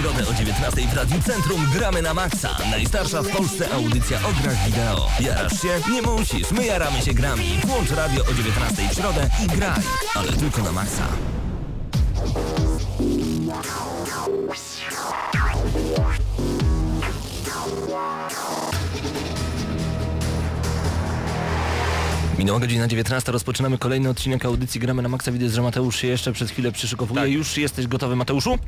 W środę o 19 w Radiu Centrum gramy na maksa. Najstarsza w Polsce audycja o grach wideo. Jarasz się? Nie musisz. My jaramy się grami. Włącz radio o 19 w środę i graj. Ale tylko na maksa. Minęła godzina 19, rozpoczynamy kolejny odcinek audycji Gramy na Maxa. Widzę, że Mateusz się jeszcze przez chwilę przyszykowuje. Tak. Już jesteś gotowy, Mateuszu?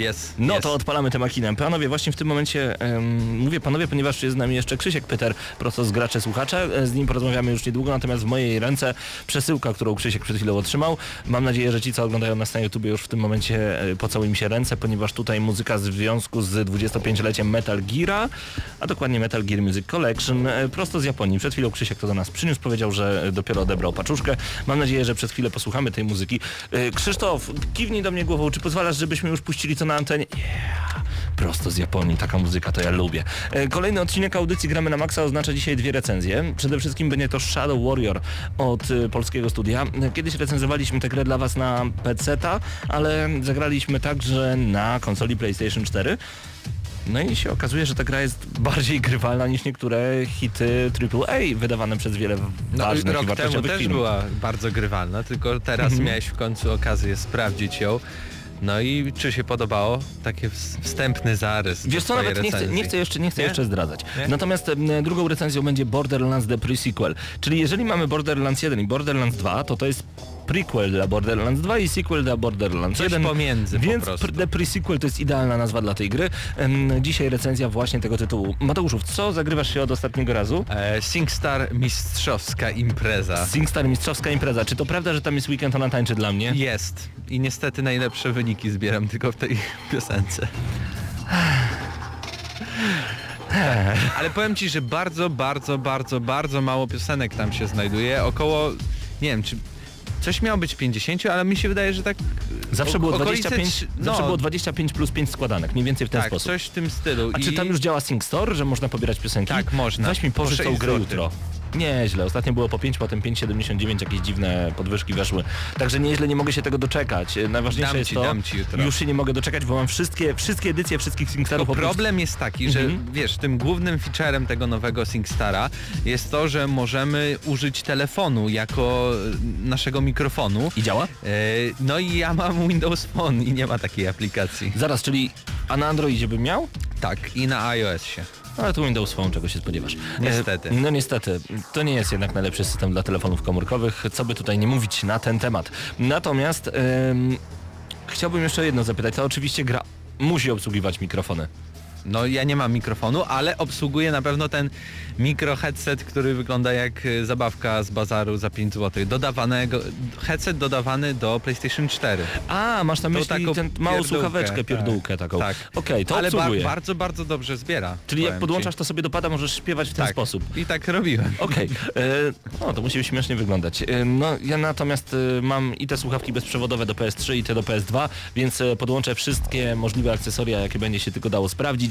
Jest. No jest. to odpalamy tę makinę. Panowie, właśnie w tym momencie em, mówię panowie, ponieważ jest z nami jeszcze Krzysiek Pyter, prosto z Gracze Słuchacze. E, Z nim porozmawiamy już niedługo, natomiast w mojej ręce przesyłka, którą Krzysiek przed chwilą otrzymał. Mam nadzieję, że ci, co oglądają nas na YouTubie już w tym momencie e, pocałują mi się ręce, ponieważ tutaj muzyka w związku z 25-leciem Metal Geara, a dokładnie Metal Gear Music Collection, e, prosto z Japonii. Przed chwilą Krzysiek to do nas przyniósł, powiedział, że dopiero odebrał paczuszkę. Mam nadzieję, że przez chwilę posłuchamy tej muzyki. Krzysztof, kiwnij do mnie głową, czy pozwalasz, żebyśmy już puścili to na antenie? Yeah. Prosto z Japonii, taka muzyka to ja lubię. E, Kolejny odcinek audycji Gramy na Maxa oznacza dzisiaj dwie recenzje. Przede wszystkim będzie to Shadow Warrior od e, polskiego studia. E, Kiedyś recenzowaliśmy tę grę dla Was na PC-ta, ale zagraliśmy także na konsoli PlayStation 4. No i się okazuje, że ta gra jest bardziej grywalna niż niektóre hity AAA wydawane przez wiele No, ważnych i rok temu wartościowych też firm. była bardzo grywalna, tylko teraz Mhm. miałeś w końcu okazję sprawdzić ją. No i czy się podobało? Taki ws- wstępny zarys. Wiesz co, nawet nie chcę, nie chcę jeszcze, nie chcę Nie? jeszcze zdradzać. Nie? Natomiast em, drugą recenzją będzie Borderlands The Pre-Sequel. Czyli jeżeli mamy Borderlands 1 i Borderlands 2, to to jest prequel dla Borderlands 2 i sequel dla Borderlands Coś 1. pomiędzy po Więc pr- The Pre-Sequel to jest idealna nazwa dla tej gry. Dzisiaj recenzja właśnie tego tytułu. Mateuszu, w co zagrywasz się od ostatniego razu? E, SingStar mistrzowska impreza. SingStar Mistrzowska Impreza. Czy to prawda, że tam jest weekend ona tańczy dla mnie? Jest. I niestety najlepsze wyniki zbieram tylko w tej piosence. Ale powiem Ci, że bardzo, bardzo, bardzo, bardzo mało piosenek tam się znajduje. Około, nie wiem, czy coś miało być 50, ale mi się wydaje, że tak... Zawsze o- było okolice 25, trzy- zawsze no, było 25 plus 5 składanek, mniej więcej w ten tak, sposób. coś w tym stylu. A czy I- tam już działa SingStore, że można pobierać piosenki? Tak, można. Weź mi Po pożycz tą 6 grę jutro. Nieźle, ostatnio było po 5, potem 5,79, jakieś dziwne podwyżki weszły. Także nieźle, nie mogę się tego doczekać. Najważniejsze Dam jest ci, to, dam ci jutro. już się nie mogę doczekać, bo mam wszystkie, wszystkie edycje wszystkich SingStarów. Oprócz- problem jest taki, że Mhm. wiesz, tym głównym featurem tego nowego SingStara jest to, że możemy użyć telefonu jako e, naszego mikrofonu. I działa? E, No i ja mam Windows Phone i nie ma takiej aplikacji. Zaraz, czyli a na Androidzie bym miał? Tak, i na iOSie. Ale to Windows Phone, czego się spodziewasz. Niestety. E, no niestety, to nie jest jednak najlepszy system dla telefonów komórkowych, co by tutaj nie mówić na ten temat. Natomiast chciałbym jeszcze jedno zapytać, to oczywiście gra musi obsługiwać mikrofony. No ja nie mam mikrofonu, ale obsługuję na pewno ten mikro headset, który wygląda jak e, zabawka z bazaru za 5 zł. Dodawanego, headset dodawany do PlayStation 4. A, masz na myśli taką tę małą słuchaweczkę, tak, pierdółkę taką. Tak. Okej, to Ale obsługuje. bardzo, bardzo dobrze zbiera. Czyli jak podłączasz ci. to sobie do pada, możesz śpiewać w ten tak. sposób. I tak robiłem. Okej, e, no to musi śmiesznie wyglądać. E, no ja natomiast e, mam i te słuchawki bezprzewodowe do PS3 i te do PS2, więc podłączę wszystkie możliwe akcesoria, jakie będzie się tylko dało sprawdzić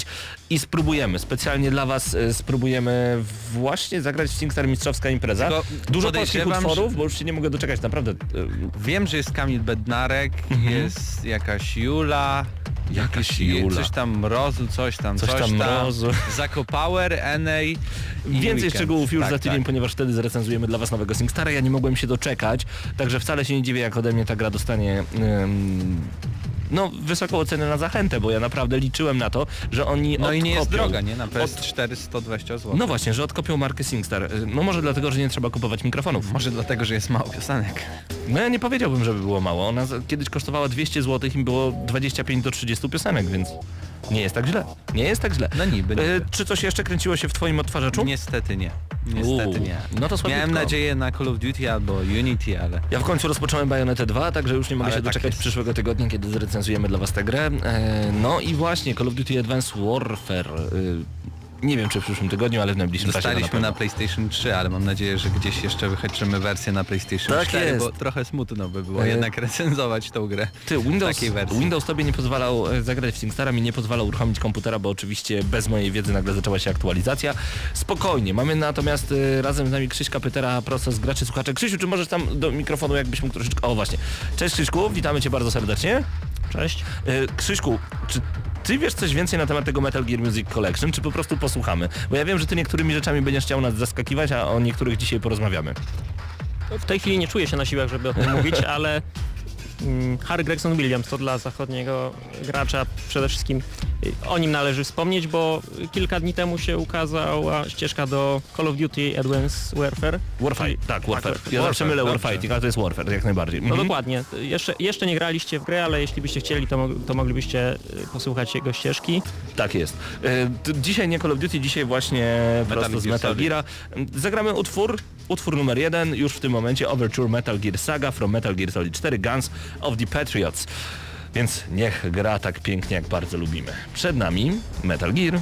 i spróbujemy. Specjalnie dla Was e, spróbujemy właśnie zagrać w SingStar Mistrzowska Impreza. Tylko Dużo polskich utworów, że- bo już się nie mogę doczekać, naprawdę. E, Wiem, że jest Kamil Bednarek, jest jakaś Jula, Mhm. Jakaś Jula. coś tam Mrozu, coś tam, Coś tam Mrozu. Zako Power, NA i Więcej Weekend. szczegółów już tak, za tydzień, tak. ponieważ wtedy zrecenzujemy dla Was nowego SingStara. Ja nie mogłem się doczekać, także wcale się nie dziwię, jak ode mnie ta gra dostanie ym, no, wysoką ocenę na zachętę, bo ja naprawdę liczyłem na to, że oni No i nie jest odkopią- droga, nie? Na od- PS4 120 zł. No właśnie, że odkopią markę SingStar. No może dlatego, że nie trzeba kupować mikrofonów. Może dlatego, że jest mało piosenek. No ja nie powiedziałbym, żeby było mało. Ona kiedyś kosztowała 200 zł i było 25 do 30 piosenek, więc nie jest tak źle. Nie jest tak źle. No niby, niby. Y, Czy coś jeszcze kręciło się w Twoim odtwarzaczu? Niestety nie. Niestety Uuu, nie. no to słabiutko. Miałem nadzieję na Call of Duty albo Unity, ale... Ja w końcu rozpocząłem Bayonetę 2, także już nie mogę Ale się tak doczekać jest. przyszłego tygodnia, kiedy zrecenzujemy dla Was tę grę. E, no i właśnie Call of Duty Advanced Warfare. Nie wiem, czy w przyszłym tygodniu, ale w najbliższym czasie. to Dostaliśmy na. PlayStation 3, ale mam nadzieję, że gdzieś jeszcze wychytrzymy wersję na PlayStation Tak 4, jest. bo trochę smutno by było E, jednak recenzować tą grę. Ty, Windows, takiej wersji. Windows tobie nie pozwalał e, zagrać w SingStara, mi nie pozwalał uruchomić komputera, bo oczywiście bez mojej wiedzy nagle zaczęła się aktualizacja. Spokojnie, mamy natomiast e, razem z nami Krzyśka Pytera, prosto z graczy słuchacze. Krzysiu, czy możesz tam do mikrofonu jakbyś mógł troszeczkę... O właśnie. Cześć Krzyśku, witamy cię bardzo serdecznie. Cześć. E, Krzyśku, czy ty wiesz coś więcej na temat tego Metal Gear Music Collection, czy po prostu posłuchamy? Bo ja wiem, że ty niektórymi rzeczami będziesz chciał nas zaskakiwać, a o niektórych dzisiaj porozmawiamy. W tej chwili nie czuję się na siłach, żeby o tym mówić, ale Harry Gregson Williams to dla zachodniego gracza przede wszystkim y, o nim należy wspomnieć, bo kilka dni temu się ukazała ścieżka do Call of Duty Advanced Warfare. Warfight, tak, Warfare. Warfare. Ja zawsze Warfare, mylę dobrze. Warfighting, ale to jest Warfare, jak najbardziej. No Mhm. dokładnie. Jeszcze, jeszcze nie graliście w grę, ale jeśli byście chcieli, to, to moglibyście y, posłuchać jego ścieżki. Tak jest. T- Dzisiaj nie Call of Duty, dzisiaj właśnie prosto z Gear Metal. Geara. Zagramy utwór, utwór numer jeden, już w tym momencie Overture Metal Gear Saga from Metal Gear Solid 4 Guns of the Patriots. Więc niech gra tak pięknie, jak bardzo lubimy. Przed nami Metal Gear.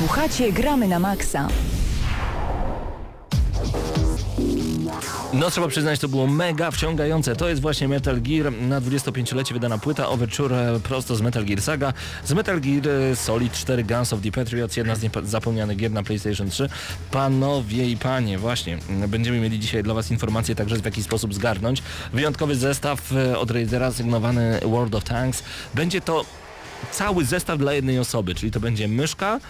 Słuchacie, gramy na maksa. No trzeba przyznać, to było mega wciągające. To jest właśnie Metal Gear, na 25-lecie wydana płyta Overture e, prosto z Metal Gear Saga. Z Metal Gear e, Solid 4 Guns of the Patriots, jedna z niepa- zapomnianych gier na PlayStation 3. Panowie i panie, właśnie, będziemy mieli dzisiaj dla Was informacje także w jaki sposób zgarnąć. Wyjątkowy zestaw e, od Razera sygnowany World of Tanks. Będzie to cały zestaw dla jednej osoby, czyli to będzie myszka,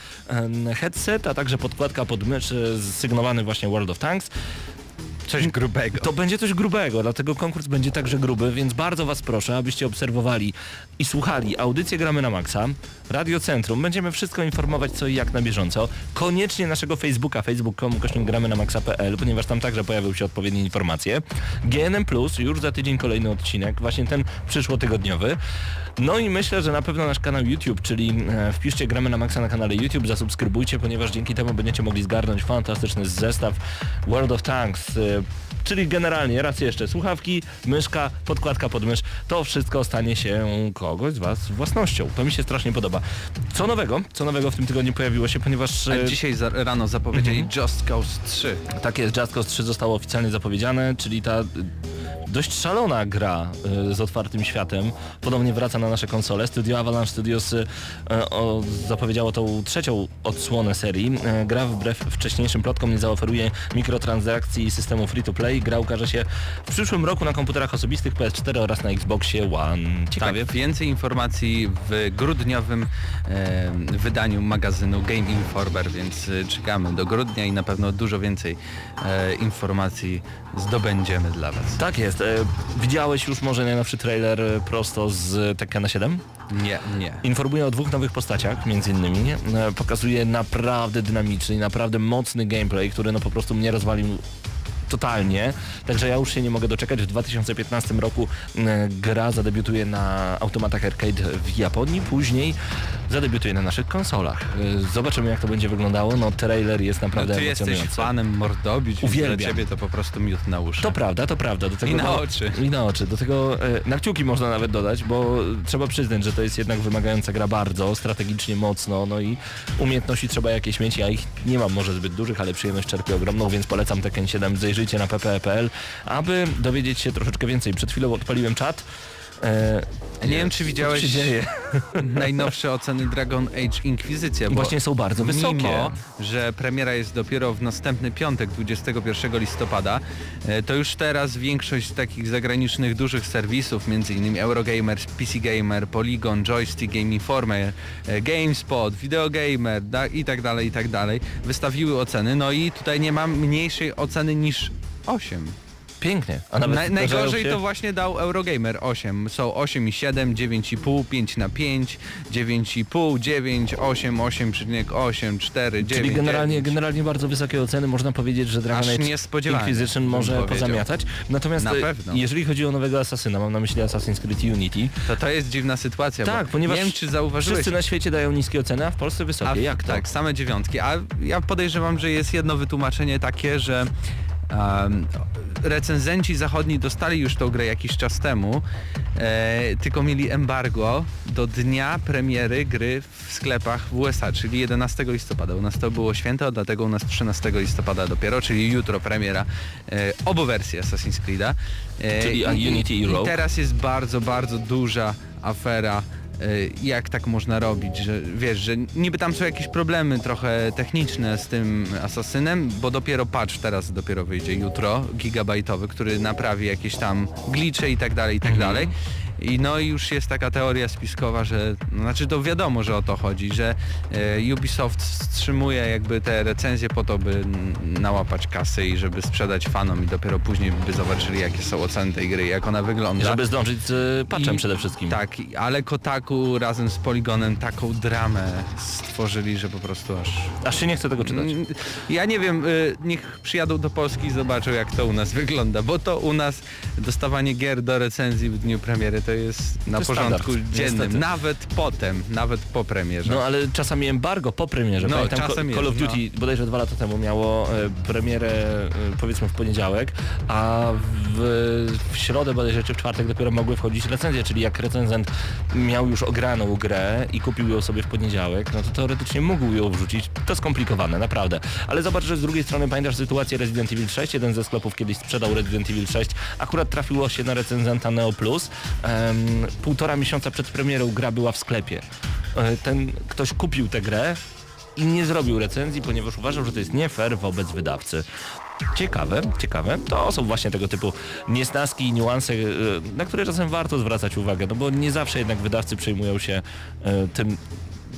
headset, a także podkładka pod mysz e, sygnowany właśnie World of Tanks. Coś grubego. To będzie coś grubego, dlatego konkurs będzie także gruby, więc bardzo Was proszę, abyście obserwowali i słuchali audycję Gramy na Maxa, Radio Centrum. Będziemy wszystko informować co i jak na bieżąco. Koniecznie naszego Facebooka, facebook.com kośnik gramy na maxa.pl, ponieważ tam także pojawią się odpowiednie informacje. GNM Plus, już za tydzień kolejny odcinek, właśnie ten przyszłotygodniowy. No i myślę, że na pewno nasz kanał YouTube, czyli e, wpiszcie Gramy na Maxa na kanale YouTube, zasubskrybujcie, ponieważ dzięki temu będziecie mogli zgarnąć fantastyczny zestaw World of Tanks, e, czyli generalnie, raz jeszcze, słuchawki, myszka, podkładka pod mysz, to wszystko stanie się kogoś z Was własnością. To mi się strasznie podoba. Co nowego? Co nowego w tym tygodniu pojawiło się, ponieważ... A e, dzisiaj za, rano zapowiedzieli Just Cause 3. tak jest, Just Cause 3 zostało oficjalnie zapowiedziane, czyli ta dość szalona gra y, z otwartym światem ponownie wraca na nasze konsole. Studio Avalanche Studios y, o, zapowiedziało tą trzecią odsłonę serii. Y, Gra wbrew wcześniejszym plotkom nie zaoferuje mikrotransakcji i systemu free-to-play. Gra ukaże się w przyszłym roku na komputerach osobistych PS4 oraz na Xboxie One. Ciekawie. Tak, więcej informacji w grudniowym e, wydaniu magazynu Game Informer, więc czekamy do grudnia i na pewno dużo więcej e, informacji zdobędziemy dla Was. Tak jest. E, Widziałeś już może najnowszy trailer e, prosto z Tekkena 7? Nie, nie. Informuje o dwóch nowych postaciach, między innymi. E, Pokazuje naprawdę dynamiczny i naprawdę mocny gameplay, który no po prostu mnie rozwalił totalnie. Także ja już się nie mogę doczekać. W 2015 roku gra zadebiutuje na automatach arcade w Japonii, później zadebiutuje na naszych konsolach. E, Zobaczymy jak to będzie wyglądało. No trailer jest No, naprawdę ty jesteś emocjonujący. fanem mordobić, Uwielbiam. dla ciebie to po prostu miód na uszy. To prawda, to prawda. Do tego I na no, oczy. I na oczy. Do tego e, na kciuki można nawet dodać, bo trzeba przyznać, że to jest jednak wymagająca gra bardzo, strategicznie mocno, no i umiejętności trzeba jakieś mieć. Ja ich nie mam może zbyt dużych, ale przyjemność czerpię ogromną, więc polecam Tekken 7. Zajrzyjcie na ppe.pl, aby dowiedzieć się troszeczkę więcej. Przed chwilą odpaliłem czat. E, Nie wiem, czy widziałeś najnowsze oceny Dragon Age Inquisicja, bo Właśnie są bardzo wysokie. Mimo, że premiera jest dopiero w następny piątek, 21 listopada, e, to już teraz większość takich zagranicznych dużych serwisów, m.in. Eurogamer, PC Gamer, Polygon, Joystick, Game Informer, e, GameSpot, Videogamer da, i tak dalej, i tak dalej, wystawiły oceny, no i tutaj nie mam mniejszej oceny niż 8. Pięknie. A nawet zdarzają najgorzej się- to właśnie dał Eurogamer 8. Są 8,7, 9,5, 5 na 5, 9,5, 9, 8, 8,8, 4, 9. Czyli generalnie, 9. generalnie bardzo wysokie oceny. Można powiedzieć, że Dragon Age Inquisition może powiedział. pozamiatać. Natomiast Na jeżeli chodzi o nowego Asasyna, mam na myśli Assassin's Creed Unity, To to jest dziwna sytuacja, Tak, bo ponieważ nie wiem czy zauważyłeś, wszyscy na świecie dają niskie oceny, a w Polsce wysokie. a, Jak to? tak, same dziewiątki, a ja podejrzewam, że jest jedno wytłumaczenie takie, że um, recenzenci zachodni dostali już tą grę jakiś czas temu, e, tylko mieli embargo do dnia premiery gry w sklepach w USA, czyli 11 listopada. U nas to było święto, dlatego u nas 13 listopada dopiero, czyli jutro premiera e, obu wersji Assassin's Creed'a. E, Czyli a Unity i Rogue? I teraz jest bardzo, bardzo duża afera jak tak można robić, że wiesz, że niby tam są jakieś problemy trochę techniczne z tym asasynem, bo dopiero patch teraz dopiero wyjdzie jutro, gigabajtowy, który naprawi jakieś tam glicze i tak dalej, i tak Mhm. dalej. I no i już jest taka teoria spiskowa, że, no, znaczy to wiadomo, że o to chodzi, że e, Ubisoft wstrzymuje jakby te recenzje po to, by nałapać kasy i żeby sprzedać fanom i dopiero później by zobaczyli jakie są oceny tej gry, jak ona wygląda. Żeby zdążyć z patchem I- przede wszystkim. Tak, ale Kotaku razem z Poligonem taką dramę stworzyli, że po prostu aż... Aż się nie chce tego czytać. Mm, Ja nie wiem, y, niech przyjadą do Polski i zobaczą jak to u nas wygląda, bo to u nas dostawanie gier do recenzji w dniu premiery to to jest na jest porządku standard, dziennym. niestety. Nawet potem, nawet po premierze. No ale czasami embargo po premierze. No, Pamiętam, czasem Call of Duty bodajże dwa lata temu miało e, premierę e, powiedzmy w poniedziałek, a w, w środę bodajże czy w czwartek dopiero mogły wchodzić recenzje, czyli jak recenzent miał już ograną grę i kupił ją sobie w poniedziałek, no to teoretycznie mógł ją wrzucić. To skomplikowane, naprawdę. Ale zobacz, że z drugiej strony pamiętasz sytuację Resident Evil 6, jeden ze sklepów kiedyś sprzedał Resident Evil 6, akurat trafiło się na recenzenta Neo Plus. Em, półtora miesiąca przed premierą gra była w sklepie. E, Ten ktoś kupił tę grę i nie zrobił recenzji, ponieważ uważał, że to jest nie fair wobec wydawcy. Ciekawe, ciekawe. To są właśnie tego typu niesnaski i niuanse, e, na które czasem warto zwracać uwagę, no bo nie zawsze jednak wydawcy przejmują się e, tym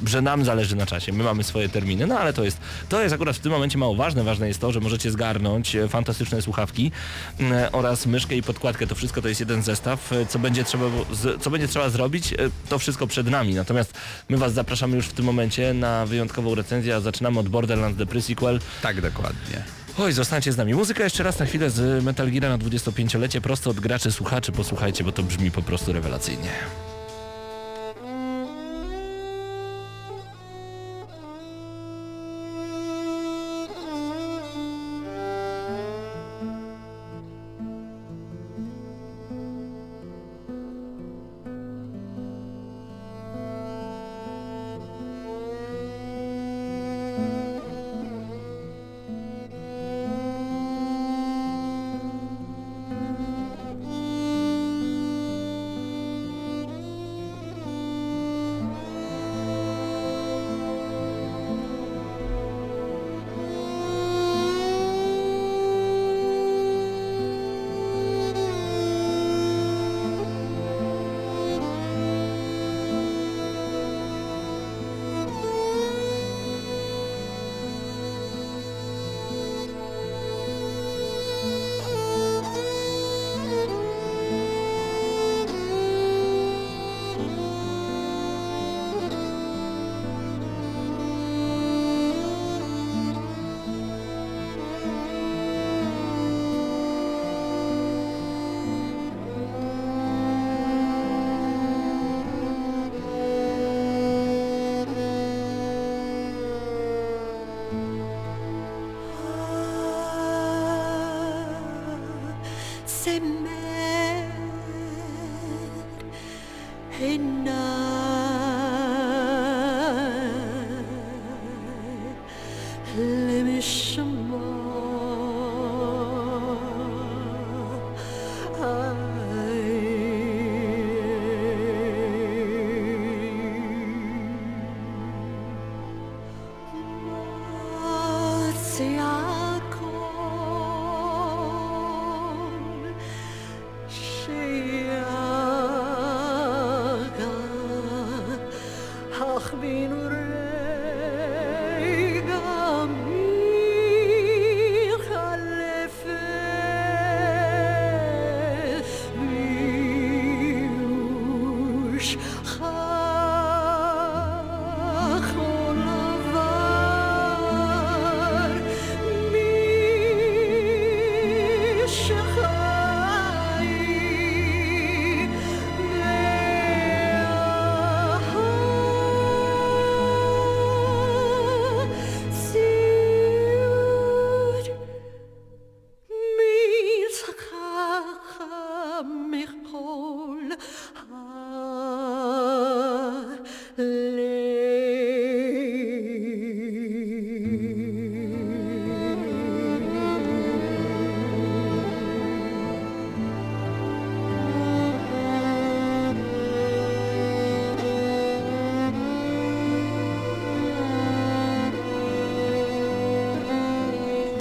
że nam zależy na czasie, my mamy swoje terminy, no ale to jest, to jest akurat w tym momencie mało ważne. Ważne jest to, że możecie zgarnąć e, fantastyczne słuchawki mm, oraz myszkę i podkładkę. To wszystko to jest jeden zestaw. E, Co będzie trzeba, co będzie trzeba zrobić, e, to wszystko przed nami. Natomiast my Was zapraszamy już w tym momencie na wyjątkową recenzję, a zaczynamy od Borderlands The Pre-Sequel. Tak, dokładnie. Oj, zostańcie z nami. Muzyka jeszcze raz na chwilę z Metal Gear na 25-lecie, prosto od graczy, słuchaczy. Posłuchajcie, bo to brzmi po prostu rewelacyjnie.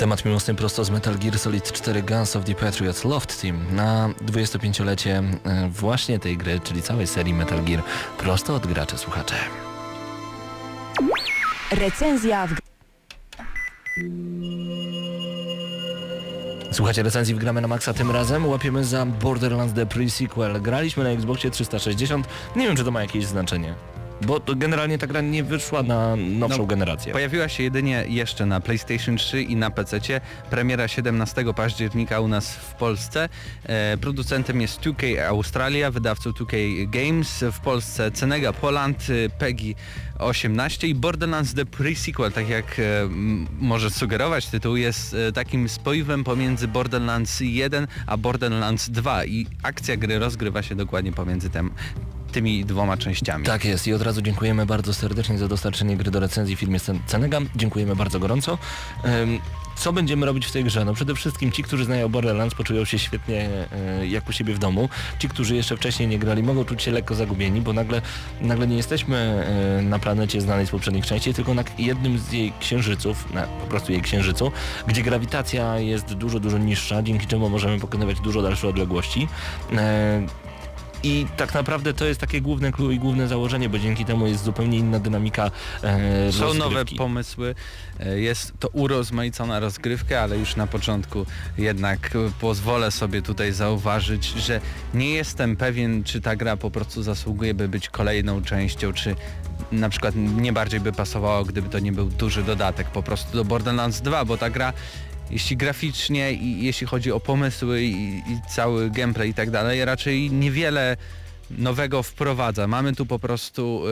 Temat miłosny prosto z Metal Gear Solid 4 Guns of the Patriots Loft Team na 25-lecie e, właśnie tej gry, czyli całej serii Metal Gear prosto od graczy słuchacze. Recenzja w Słuchajcie recenzji w Gramy na Maxa tym razem, łapiemy za Borderlands The Pre-Sequel. Graliśmy na Xboxie 360, nie wiem czy to ma jakieś znaczenie. Bo to generalnie ta gra nie wyszła na nowszą No, generację. Pojawiła się jedynie jeszcze na PlayStation 3 i na PC. Premiera 17 października u nas w Polsce. E, producentem jest 2K Australia, wydawcą 2K Games. W Polsce Cenega Poland, e, PEGI 18 i Borderlands The Pre-Sequel, tak jak e, może sugerować tytuł, jest e, takim spoiwem pomiędzy Borderlands 1 a Borderlands 2 i akcja gry rozgrywa się dokładnie pomiędzy tem, tymi dwoma częściami. Tak jest i od razu dziękujemy bardzo serdecznie za dostarczenie gry do recenzji w filmie Cen- Cenega. Dziękujemy bardzo gorąco. Ym, Co będziemy robić w tej grze? No przede wszystkim ci, którzy znają Borderlands poczują się świetnie e, jak u siebie w domu. Ci, którzy jeszcze wcześniej nie grali mogą czuć się lekko zagubieni, bo nagle, nagle nie jesteśmy e, na planecie znanej z poprzednich części, tylko na jednym z jej księżyców, na po prostu jej księżycu, gdzie grawitacja jest dużo, dużo niższa, dzięki czemu możemy pokonywać dużo dalsze odległości. E, i tak naprawdę to jest takie główne clue i główne założenie, bo dzięki temu jest zupełnie inna dynamika e, Są nowe pomysły, e, jest to urozmaicona rozgrywka, ale już na początku jednak pozwolę sobie tutaj zauważyć, że nie jestem pewien, czy ta gra po prostu zasługuje, by być kolejną częścią, czy na przykład nie bardziej by pasowało, gdyby to nie był duży dodatek po prostu do Borderlands 2, bo ta gra jeśli graficznie i jeśli chodzi o pomysły i, i cały gameplay i tak dalej, raczej niewiele nowego wprowadza. Mamy tu po prostu...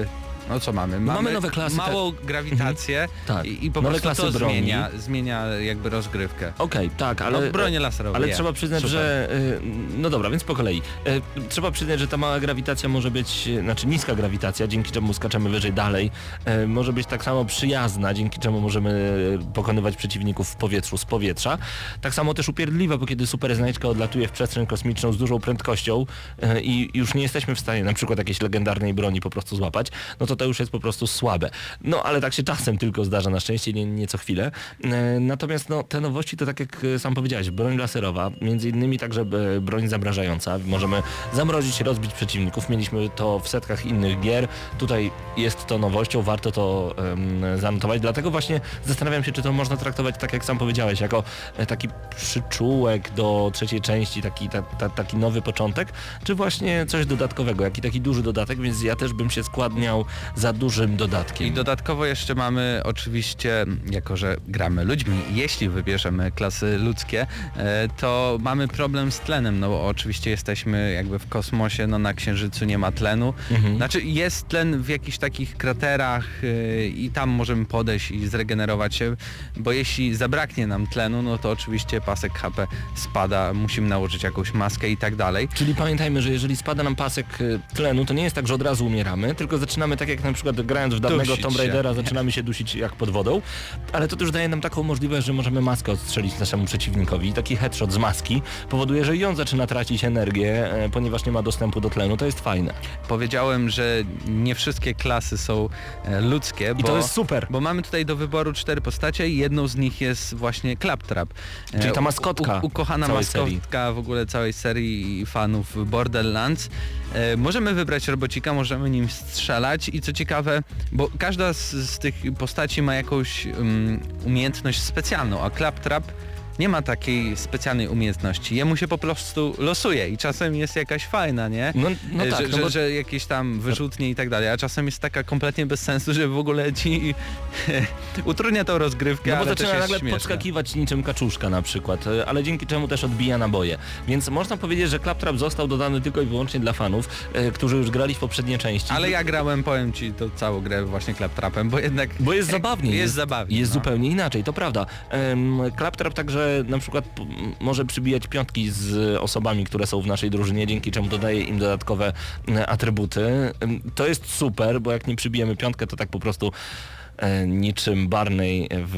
Yy, no co mamy? Mamy nowe klasy, Małą grawitację Tak. i, i po Nowe prostu to broni. zmienia, zmienia jakby rozgrywkę. Okej, tak, ale... no bronie laserowe. Ale je. trzeba przyznać, Super. że... y, No dobra, więc po kolei. Y, Trzeba przyznać, że ta mała grawitacja może być, y, znaczy niska grawitacja, dzięki czemu skaczemy wyżej dalej, może być tak samo przyjazna, dzięki czemu możemy pokonywać przeciwników w powietrzu, z powietrza. Tak samo też upierdliwa, bo kiedy super znajdźka odlatuje w przestrzeń kosmiczną z dużą prędkością i już nie jesteśmy w stanie na przykład jakiejś legendarnej broni po prostu złapać, no to to już jest po prostu słabe. No ale tak się czasem tylko zdarza, na szczęście nie, nie co chwilę. E, Natomiast no, te nowości to tak jak e, sam powiedziałeś, broń laserowa, między innymi także e, broń zamrażająca. Możemy zamrozić, rozbić przeciwników. Mieliśmy to w setkach innych gier. Tutaj jest to nowością, warto to em, zanotować. Dlatego właśnie zastanawiam się, czy to można traktować tak jak sam powiedziałeś, jako taki przyczółek do trzeciej części, taki, ta, ta, taki nowy początek, czy właśnie coś dodatkowego, jaki taki duży dodatek, więc ja też bym się składniał za dużym dodatkiem. I dodatkowo jeszcze mamy oczywiście, jako że gramy ludźmi, jeśli wybierzemy klasy ludzkie, e, to mamy problem z tlenem, no bo oczywiście jesteśmy jakby w kosmosie, no na Księżycu nie ma tlenu. Mhm. Znaczy jest tlen w jakichś takich kraterach e, i tam możemy podejść i zregenerować się, bo jeśli zabraknie nam tlenu, no to oczywiście pasek HP spada, musimy nałożyć jakąś maskę i tak dalej. Czyli pamiętajmy, że jeżeli spada nam pasek y, tlenu, to nie jest tak, że od razu umieramy, tylko zaczynamy tak jak na przykład grając w dawnego Dusić Tomb się. Raidera, zaczynamy się dusić jak pod wodą, ale to też daje nam taką możliwość, że możemy maskę odstrzelić naszemu przeciwnikowi. I taki headshot z maski powoduje, że i on zaczyna tracić energię, e, ponieważ nie ma dostępu do tlenu. To jest fajne. Powiedziałem, że nie wszystkie klasy są e, ludzkie, I bo... to jest super. Bo mamy tutaj do wyboru cztery postacie i jedną z nich jest właśnie Claptrap. E, Czyli ta maskotka U, ukochana całej maskotka w ogóle całej serii i fanów Borderlands. Możemy wybrać robocika, możemy nim strzelać i co ciekawe, bo każda z, z tych postaci ma jakąś um, umiejętność specjalną, a Claptrap nie ma takiej specjalnej umiejętności. Jemu się po prostu losuje i czasem jest jakaś fajna, nie? No, no E, tak, że, no że, bo- że jakieś tam wyrzutnie i tak dalej, a czasem jest taka kompletnie bez sensu, że w ogóle ci utrudnia tą rozgrywkę, No bo ale też zaczyna jest nagle śmieszne. podskakiwać niczym kaczuszka na przykład, e, ale dzięki czemu też odbija naboje. Więc można powiedzieć, że Claptrap został dodany tylko i wyłącznie dla fanów, e, którzy już grali w poprzednie części. Ale ja grałem, powiem ci, to całą grę właśnie Claptrapem, bo jednak... Bo jest zabawniej. Jest zabawniej, Jest no. zupełnie inaczej, to prawda. Um, Claptrap także na przykład może przybijać piątki z osobami, które są w naszej drużynie, dzięki czemu dodaje im dodatkowe m, atrybuty. To jest super, bo jak nie przybijemy piątkę, to tak po prostu e, niczym Barney w...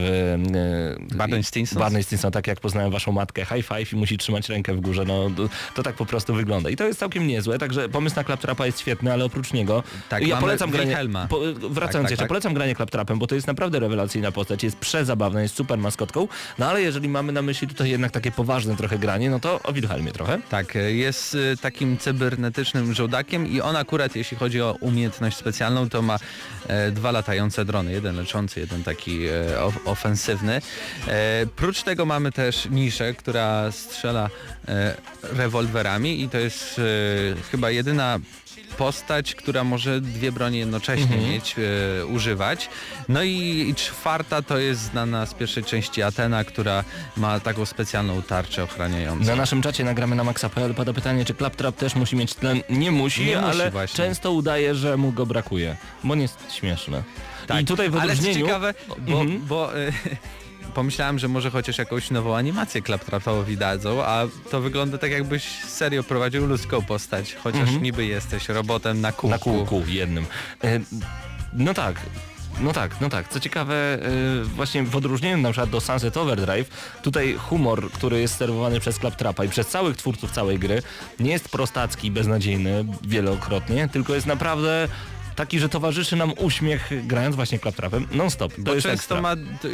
e, Barney Stinson? Barney Stinson, tak jak poznałem waszą matkę, high five i musi trzymać rękę w górze, no to, tak po prostu wygląda. I to jest całkiem niezłe, także pomysł na Claptrapa jest świetny, ale oprócz niego Tak, ja polecam granie, po, wracając Tak, tak, jeszcze, tak. polecam granie Claptrapem, bo to jest naprawdę rewelacyjna postać, jest przezabawna, jest super maskotką, no ale jeżeli mamy na myśli tutaj jednak takie poważne trochę granie, no to o Wilhelmie trochę. Tak, e, jest e, takim cybernetycznym żołdakiem i on akurat, jeśli chodzi o umiejętność specjalną, to ma e, dwa latające drony, jeden leczący, jeden taki e, of, ofensywny. E, prócz tego mamy też niszę, która strzela e, rewolwerami i to jest e, chyba jedyna postać, która może dwie bronie jednocześnie mieć, e, używać. No i, i czwarta to jest znana z pierwszej części Atena, która ma taką specjalną tarczę ochraniającą. Na naszym czacie nagramy na maxa.pl pada pytanie, czy Claptrap też musi mieć tlen. Nie musi, Nie musi ale właśnie. często udaje, że mu go brakuje, bo nie jest śmieszne. I tutaj w Tak. Ale odróżnieniu... ciekawe, bo, Mhm. bo e, pomyślałem, że może chociaż jakąś nową animację Claptrapowi dadzą, a to wygląda tak jakbyś serio prowadził ludzką postać, chociaż Mhm. niby jesteś robotem na kółku. Na kółku jednym. E, No tak. No tak, no tak. Co ciekawe, e, właśnie w odróżnieniu na przykład do Sunset Overdrive, tutaj humor, który jest sterowany przez Claptrapa i przez całych twórców całej gry, nie jest prostacki, beznadziejny wielokrotnie, tylko jest naprawdę taki, że towarzyszy nam uśmiech grając właśnie Claptrapem non-stop. To Bo jest często ekstra. ma... to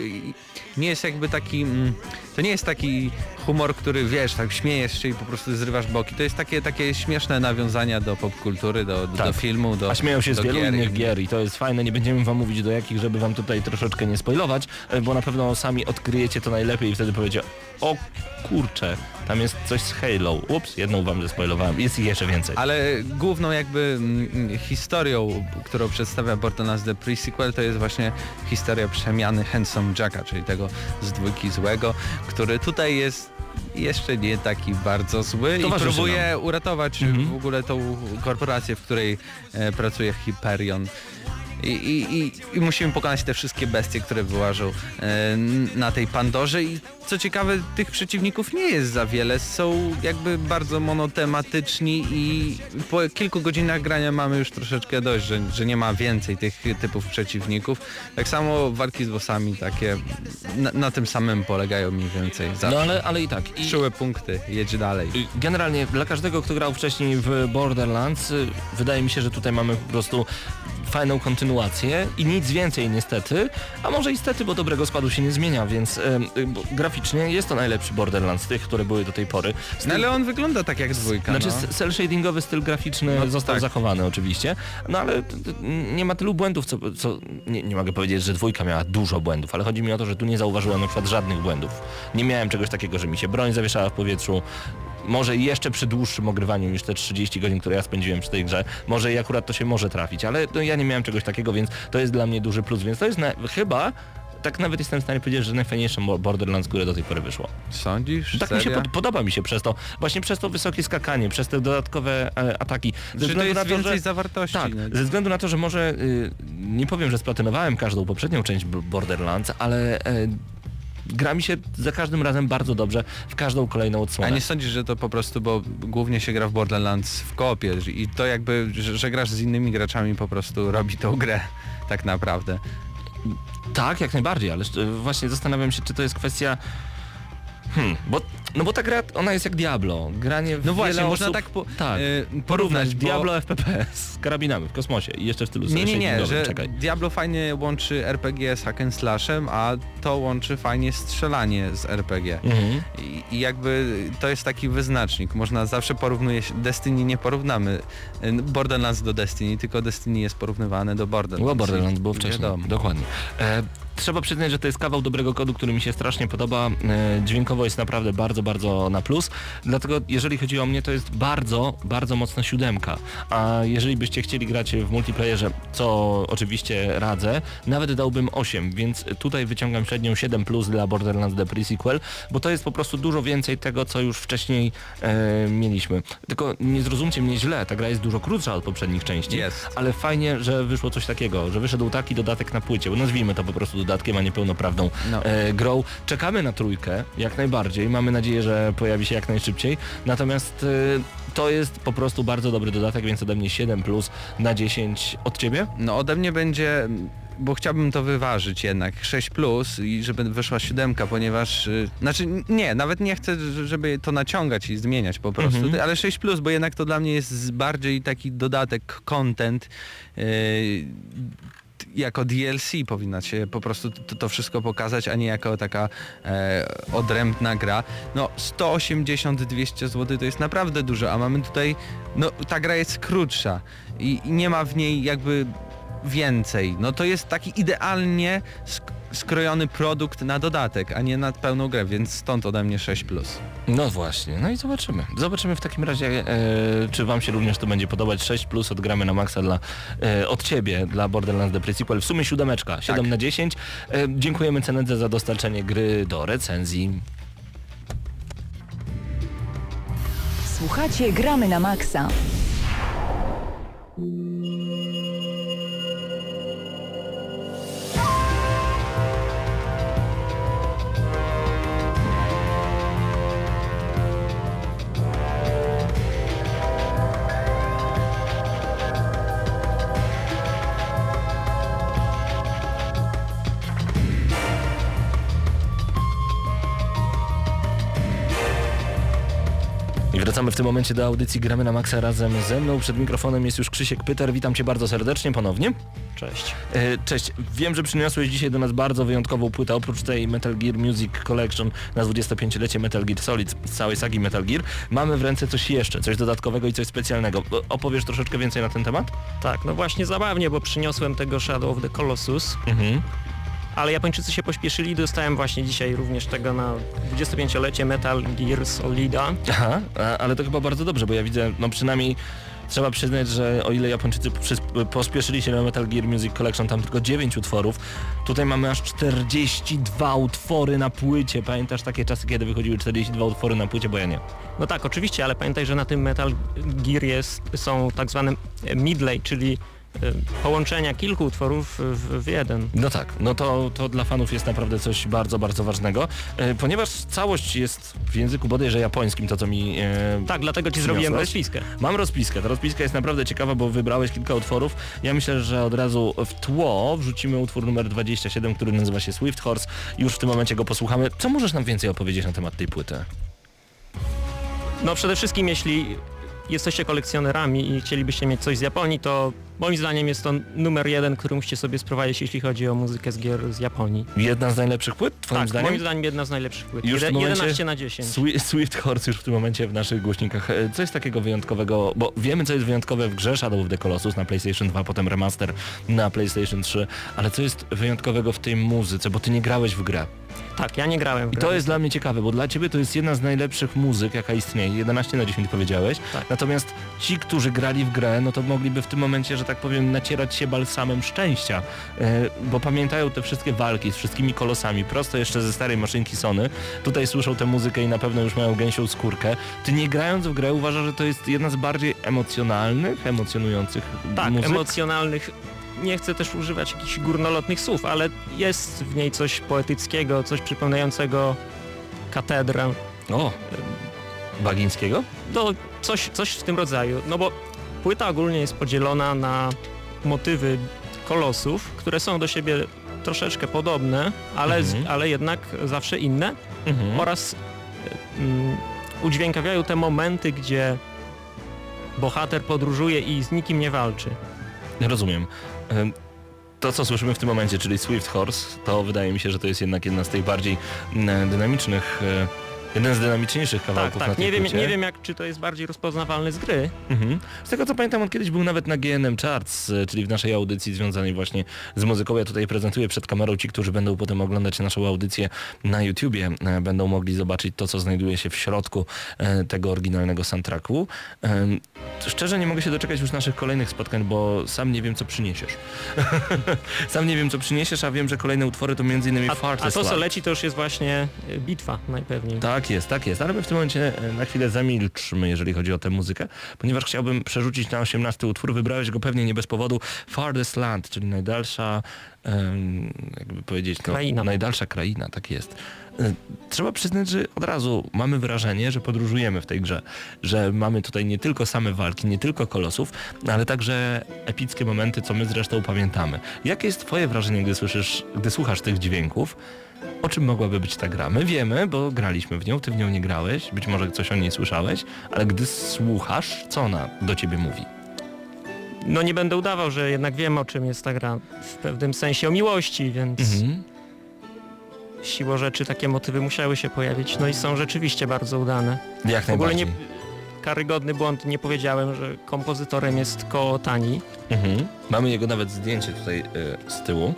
Nie jest jakby taki... mm, To nie jest taki humor, który wiesz, tak śmiejesz się i po prostu zrywasz boki. To jest takie, takie śmieszne nawiązania do popkultury, do, do, Tak. do filmu, do A śmieją się z wielu gier. innych gier i to jest fajne. Nie będziemy wam mówić do jakich, żeby wam tutaj troszeczkę nie spoilować, e, bo na pewno sami odkryjecie to najlepiej i wtedy powiecie o kurczę, tam jest coś z Halo. Ups, jedną wam zespoilowałem. Jest ich jeszcze więcej. Ale główną jakby mm, historią, którą przedstawia Borderlands The Pre-Sequel, to jest właśnie historia przemiany Handsome Jacka, czyli tego z dwójki złego, który tutaj jest jeszcze nie taki bardzo zły i Towarzyszy próbuje uratować Mhm. w ogóle tą korporację, w której e, pracuje Hyperion. I, i, i, I musimy pokonać te wszystkie bestie, które wyłażą e, na tej Pandorze i co ciekawe, tych przeciwników nie jest za wiele, są jakby bardzo monotematyczni i po kilku godzinach grania mamy już troszeczkę dość, że, że nie ma więcej tych typów przeciwników. Tak samo walki z bossami takie na, na tym samym polegają mniej więcej. No Zawsze. ale, ale i tak. I Czułe punkty, jedź dalej. generalnie dla każdego, kto grał wcześniej w Borderlands, wydaje mi się, że tutaj mamy po prostu fajną kontynuację i nic więcej niestety, a może i stety, bo dobrego składu się nie zmienia, więc y, graficznie jest to najlepszy Borderlands z tych, które były do tej pory. Z No ale on wygląda tak jak dwójka. Znaczy no. cel shadingowy styl graficzny No, został tak. zachowany oczywiście, no ale nie ma tylu błędów, co, co nie, nie mogę powiedzieć, że dwójka miała dużo błędów, ale chodzi mi o to, że tu nie zauważyłem na przykład żadnych błędów. Nie miałem czegoś takiego, że mi się broń zawieszała w powietrzu, może jeszcze przy dłuższym ogrywaniu niż te 30 godzin, które ja spędziłem przy tej grze, może i akurat to się może trafić, ale no, ja nie miałem czegoś takiego, więc to jest dla mnie duży plus, więc to jest na, chyba, tak nawet jestem w stanie powiedzieć, że najfajniejsze Bo- Borderlands, które do tej pory wyszło. Sądzisz? Tak mi się pod, podoba mi się przez to, właśnie przez to wysokie skakanie, przez te dodatkowe e, ataki. Ze Że to jest na to, więcej że, zawartości. tak, no. ze względu na to, że może y, nie powiem, że splatynowałem każdą poprzednią część Borderlands, ale e, gra mi się za każdym razem bardzo dobrze w każdą kolejną A odsłonę. nie sądzisz, że to po prostu, bo głównie się gra w Borderlands w kopie i to jakby, że, że grasz z innymi graczami po prostu robi tą grę tak naprawdę. Tak, jak najbardziej, ale e, właśnie zastanawiam się, czy to jest kwestia... Hmm, bo, no bo ta gra, ona jest jak Diablo. Granie w No właśnie, można osób, tak po, tak, y, porównać bo- Diablo FPP z karabinami w kosmosie i jeszcze w stylu Nie, nie, nie, że czekaj. Diablo fajnie łączy RPG z hack and slashem, a to łączy fajnie strzelanie z RPG. Mhm. I, I jakby to jest taki wyznacznik. Można zawsze porównuje się, Destiny nie porównamy Borderlands do Destiny, tylko Destiny jest porównywane do Borderlands. Było Borderlands, było wcześniej. wiadomo. Dokładnie. E, trzeba przyznać, że to jest kawał dobrego kodu, który mi się strasznie podoba. E, dźwiękowo jest naprawdę bardzo, bardzo na plus. Dlatego jeżeli chodzi o mnie, to jest bardzo, bardzo mocna siódemka. A jeżeli byście chcieli grać w multiplayerze, co oczywiście radzę, nawet dałbym 8, więc tutaj wyciągam średnią 7 plus dla Borderlands The Pre-Sequel, bo to jest po prostu dużo więcej tego, co już wcześniej e, mieliśmy. Tylko nie zrozumcie mnie źle, ta gra jest dużo krótsza od poprzednich części, Jest. ale fajnie, że wyszło coś takiego, że wyszedł taki dodatek na płycie, bo nazwijmy to po prostu dodatkiem, a nie pełnoprawną No. e, grą. Czekamy na trójkę, jak najbardziej, mamy nadzieję, że pojawi się jak najszybciej, natomiast e, to jest po prostu bardzo dobry dodatek, więc ode mnie 7 plus na 10 od ciebie? No ode mnie będzie, bo chciałbym to wyważyć jednak, 6 plus i żeby wyszła siódemka, ponieważ, y, znaczy nie, nawet nie chcę, żeby to naciągać i zmieniać po prostu, Mhm. ale 6 plus, bo jednak to dla mnie jest bardziej taki dodatek, content, y, jako DLC powinna się po prostu to, to wszystko pokazać, a nie jako taka e, odrębna gra. No 180-200 zł to jest naprawdę dużo, a mamy tutaj, no ta gra jest krótsza i, i nie ma w niej jakby więcej. No to jest taki idealnie sk- skrojony produkt na dodatek, a nie na pełną grę, więc stąd ode mnie 6+. Plus. No właśnie, no i zobaczymy. Zobaczymy w takim razie, e, czy wam się również to będzie podobać. 6 plus odgramy na maksa dla, e, od ciebie dla Borderlands The Pre-Sequel. W sumie siódemeczka, 7 Tak. na 10. E, dziękujemy Cenedze za dostarczenie gry do recenzji. Słuchacie Gramy na Maxa. Wracamy w tym momencie do audycji Gramy na Maxa razem ze mną. Przed mikrofonem jest już Krzysiek Pyter. Witam cię bardzo serdecznie ponownie. Cześć. E, Cześć, wiem, że przyniosłeś dzisiaj do nas bardzo wyjątkową płytę, oprócz tej Metal Gear Music Collection na 25-lecie Metal Gear Solid z całej sagi Metal Gear. Mamy w ręce coś jeszcze, coś dodatkowego i coś specjalnego. Opowiesz troszeczkę więcej na ten temat? Tak, no właśnie zabawnie, bo przyniosłem tego Shadow of the Colossus, Mhm. Ale Japończycy się pośpieszyli dostałem właśnie dzisiaj również tego na 25-lecie Metal Gear Solida. Aha, ale to chyba bardzo dobrze, bo ja widzę, no przynajmniej trzeba przyznać, że o ile Japończycy pospieszyli się na Metal Gear Music Collection, tam tylko 9 utworów, tutaj mamy aż 42 utwory na płycie. Pamiętasz takie czasy, kiedy wychodziły 42 utwory na płycie, bo ja nie. No tak, oczywiście, ale pamiętaj, że na tym Metal Gear jest, są tak zwane midlay, czyli połączenia kilku utworów w, w jeden. No tak, no to, to dla fanów jest naprawdę coś bardzo, bardzo ważnego, e, ponieważ całość jest w języku bodajże japońskim, to co mi... E, Tak, dlatego ci zrobiłem rozpiskę. Mam rozpiskę, ta rozpiska jest naprawdę ciekawa, bo wybrałeś kilka utworów. Ja myślę, że od razu w tło wrzucimy utwór numer 27, który nazywa się Swift Horse. Już w tym momencie go posłuchamy. Co możesz nam więcej opowiedzieć na temat tej płyty? No przede wszystkim jeśli jesteście kolekcjonerami i chcielibyście mieć coś z Japonii, to moim zdaniem jest to numer jeden, który musicie sobie sprowadzić, jeśli chodzi o muzykę z gier z Japonii. Jedna z najlepszych płyt, twoim tak, zdaniem? moim zdaniem jedna z najlepszych płyt. Już momencie 11 na 10. Swi- Swift Horse już w tym momencie w naszych głośnikach. E, Co jest takiego wyjątkowego, bo wiemy co jest wyjątkowe w grze Shadow of the Colossus na PlayStation 2, potem remaster na PlayStation 3, ale co jest wyjątkowego w tej muzyce, bo ty nie grałeś w grę. Tak, ja nie grałem w I to jest dla mnie ciekawe, bo dla ciebie to jest jedna z najlepszych muzyk, jaka istnieje. 11 na 10 powiedziałeś. Tak. Natomiast ci, którzy grali w grę, no to mogliby w tym momencie, że tak powiem, nacierać się balsamem szczęścia. E, bo pamiętają te wszystkie walki z wszystkimi kolosami, prosto jeszcze ze starej maszynki Sony. Tutaj słyszą tę muzykę i na pewno już mają gęsią skórkę. Ty nie grając w grę uważasz, że to jest jedna z bardziej emocjonalnych, emocjonujących Tak, muzyk? emocjonalnych. Nie chcę też używać jakichś górnolotnych słów, ale jest w niej coś poetyckiego, coś przypominającego katedrę. O! Bagińskiego? No, coś, coś w tym rodzaju. No bo płyta ogólnie jest podzielona na motywy kolosów, które są do siebie troszeczkę podobne, ale, Mhm. ale jednak zawsze inne Mhm. oraz mm, udźwiękawiają te momenty, gdzie bohater podróżuje i z nikim nie walczy. Rozumiem. Em, To, co słyszymy w tym momencie, czyli Swift Horse, to wydaje mi się, że to jest jednak jedna z tych bardziej mm, dynamicznych, e, jeden z dynamiczniejszych Tak, kawałków tak. tej Nie wiem, nie wiem jak, czy to jest bardziej rozpoznawalny z gry. Mhm. Z tego co pamiętam, on kiedyś był nawet na GNM Charts, e, czyli w naszej audycji związanej właśnie z muzyką. Ja tutaj prezentuję przed kamerą ci, którzy będą potem oglądać naszą audycję na YouTubie, e, będą mogli zobaczyć to, co znajduje się w środku e, tego oryginalnego soundtracku. Szczerze nie mogę się doczekać już naszych kolejnych spotkań, bo sam nie wiem, co przyniesiesz. sam nie wiem, co przyniesiesz, a wiem, że kolejne utwory to m.in. A, a to co leci to już jest właśnie bitwa najpewniej. Tak jest, tak jest, ale my w tym momencie e, na chwilę zamilczmy, jeżeli chodzi o tę muzykę, ponieważ chciałbym przerzucić na 18 utwór, wybrałeś go pewnie nie bez powodu, Farthest Land, czyli najdalsza, jakby powiedzieć, no, Kraina. najdalsza kraina, tak jest. E, Trzeba przyznać, że od razu mamy wrażenie, że podróżujemy w tej grze, że mamy tutaj nie tylko same walki, nie tylko kolosów, ale także epickie momenty, co my zresztą pamiętamy. Jakie jest twoje wrażenie, gdy słyszysz, gdy słuchasz tych dźwięków? O czym mogłaby być ta gra? My wiemy, bo graliśmy w nią, ty w nią nie grałeś, być może coś o niej słyszałeś, ale gdy słuchasz, co ona do ciebie mówi? No nie będę udawał, że jednak wiem o czym jest ta gra w pewnym sensie o miłości, więc Mhm. siłą rzeczy takie motywy musiały się pojawić. No i są rzeczywiście bardzo udane. Jak W ogóle nie karygodny błąd, nie powiedziałem, że kompozytorem jest Ko Tani. Mhm. Mamy jego nawet zdjęcie tutaj y, z tyłu.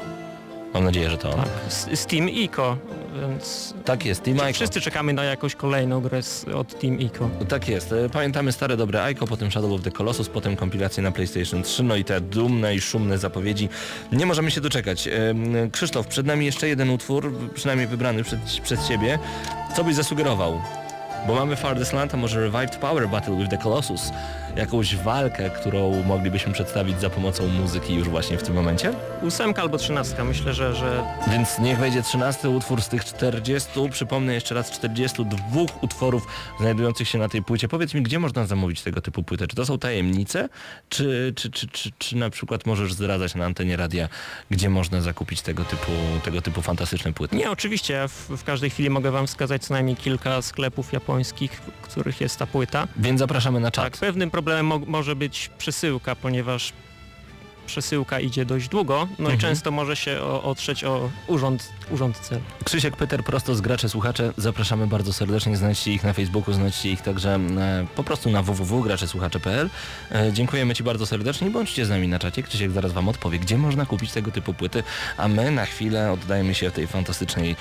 Mam nadzieję, że to on. Tak, z, z Team Ico, więc Tak jest, Team Ico. wszyscy czekamy na jakąś kolejną grę z, od Team Ico. Tak jest. E, Pamiętamy stare dobre Ico, potem Shadow of the Colossus, potem kompilacje na PlayStation 3, no i te dumne i szumne zapowiedzi. Nie możemy się doczekać. Em, Krzysztof, przed nami jeszcze jeden utwór, przynajmniej wybrany przed, przez Ciebie. Co byś zasugerował? Bo mamy Farthest Land, a może Revived Power Battle with the Colossus. Jakąś walkę, którą moglibyśmy przedstawić za pomocą muzyki już właśnie w tym momencie? Ósemka albo trzynastka, myślę, że, że Więc niech wejdzie 13 utwór z tych 40. Przypomnę jeszcze raz 42 utworów znajdujących się na tej płycie. Powiedz mi, gdzie można zamówić tego typu płytę? Czy to są tajemnice? Czy, czy, czy, czy, czy na przykład możesz zdradzać na antenie radia, gdzie można zakupić tego typu, tego typu fantastyczne płyty? nie, oczywiście, ja w, w każdej chwili mogę wam wskazać co najmniej kilka sklepów japońskich, w których jest ta płyta. Więc zapraszamy na czat. Tak, pewnym problemem mo może być przesyłka, ponieważ przesyłka idzie dość długo, no Mhm. i często może się o, otrzeć o urząd, urząd cel. Krzysiek Peter, prosto z Gracze Słuchacze. Zapraszamy bardzo serdecznie. Znajdźcie ich na Facebooku, znajdźcie ich także e, po prostu na www.graczesłuchacze.pl. E, dziękujemy Ci bardzo serdecznie i bądźcie z nami na czacie. Krzysiek zaraz Wam odpowie, gdzie można kupić tego typu płyty, a my na chwilę oddajemy się tej fantastycznej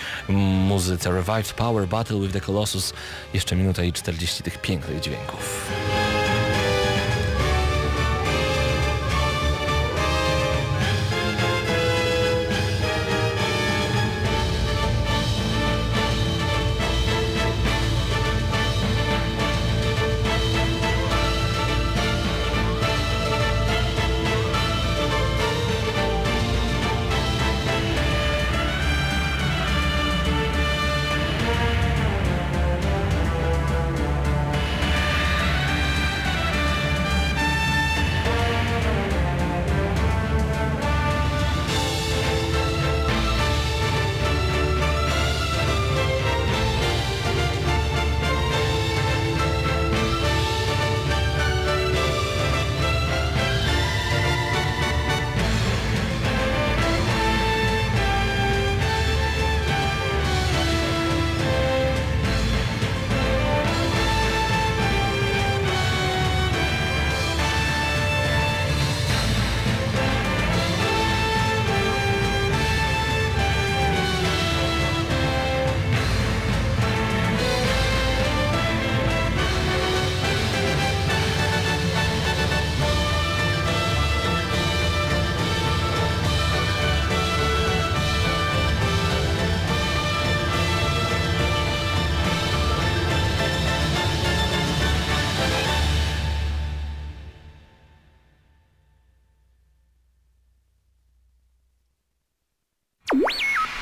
muzyce Revived Power Battle with the Colossus. Jeszcze minuta i 40 tych pięknych dźwięków.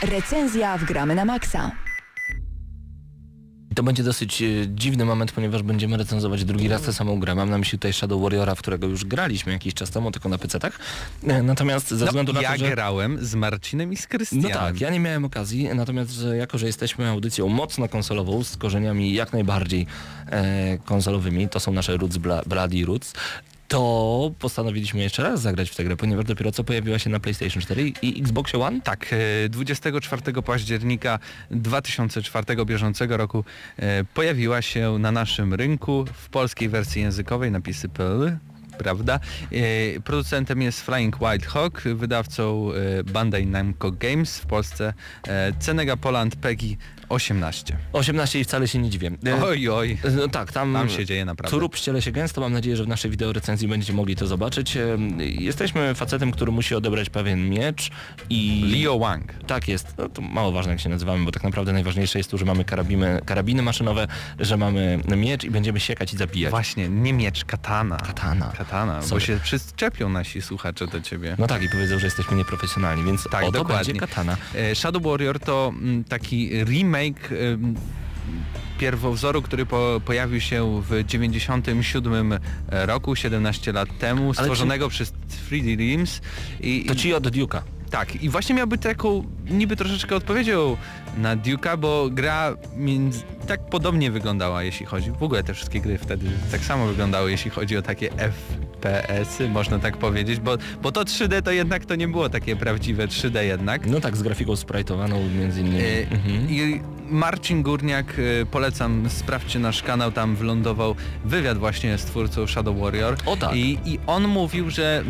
Recenzja w Gramy na Maxa. To będzie dosyć e, dziwny moment, ponieważ będziemy recenzować drugi raz tę samą grę. Mam na myśli tutaj Shadow Warriora, w którego już graliśmy jakiś czas temu, tylko na PC-tach. E, Natomiast ze względu No, na ja to, że... grałem z Marcinem i z No Krystianem. tak, ja nie miałem okazji, natomiast że jako, że jesteśmy audycją mocno konsolową, z korzeniami jak najbardziej e, konsolowymi, to są nasze Roots Bla, Bloody Roots, to postanowiliśmy jeszcze raz zagrać w tę grę, ponieważ dopiero co pojawiła się na PlayStation 4 i Xboxie One. Tak, e, 24 października 2004 bieżącego roku e, pojawiła się na naszym rynku w polskiej wersji językowej napisy PL. Prawda? E, Producentem jest Flying Wild Hawk, wydawcą e, Bandai Namco Games w Polsce e, Cenega Poland PEGI 18. 18 i wcale się nie dziwię. E, Oj, oj, No tak, tam, tam się dzieje naprawdę. Trup ściele się gęsto, mam nadzieję, że w naszej wideo recenzji będziecie mogli to zobaczyć. E, Jesteśmy facetem, który musi odebrać pewien miecz i... Leo Wang. Tak jest, no to mało ważne jak się nazywamy, bo tak naprawdę najważniejsze jest tu, że mamy karabiny, karabiny maszynowe, że mamy miecz i będziemy siekać i zabijać. Właśnie, nie miecz, katana. Katana. Katana, bo Sorry. się przyczepią nasi słuchacze do ciebie. No tak i powiedzą, że jesteśmy nieprofesjonalni, więc Tak, oto dokładnie. będzie katana. E, Shadow Warrior to mm, taki remake em, pierwowzoru, który po, pojawił się w 97 roku, 17 lat temu, stworzonego przez 3D Realms. I, To ci od Duke'a. Tak, i właśnie miał być taką niby troszeczkę odpowiedzią na Duke'a, bo gra między, tak podobnie wyglądała, jeśli chodzi, w ogóle te wszystkie gry wtedy tak samo wyglądały, jeśli chodzi o takie FPS-y, można tak powiedzieć, bo, bo to 3D to jednak to nie było takie prawdziwe 3D jednak. No tak, z grafiką sprite'owaną między innymi. E, Mhm. I Marcin Górniak, e, polecam, sprawdźcie nasz kanał, tam wylądował wywiad właśnie z twórcą Shadow Warrior. O tak. I, I on mówił, że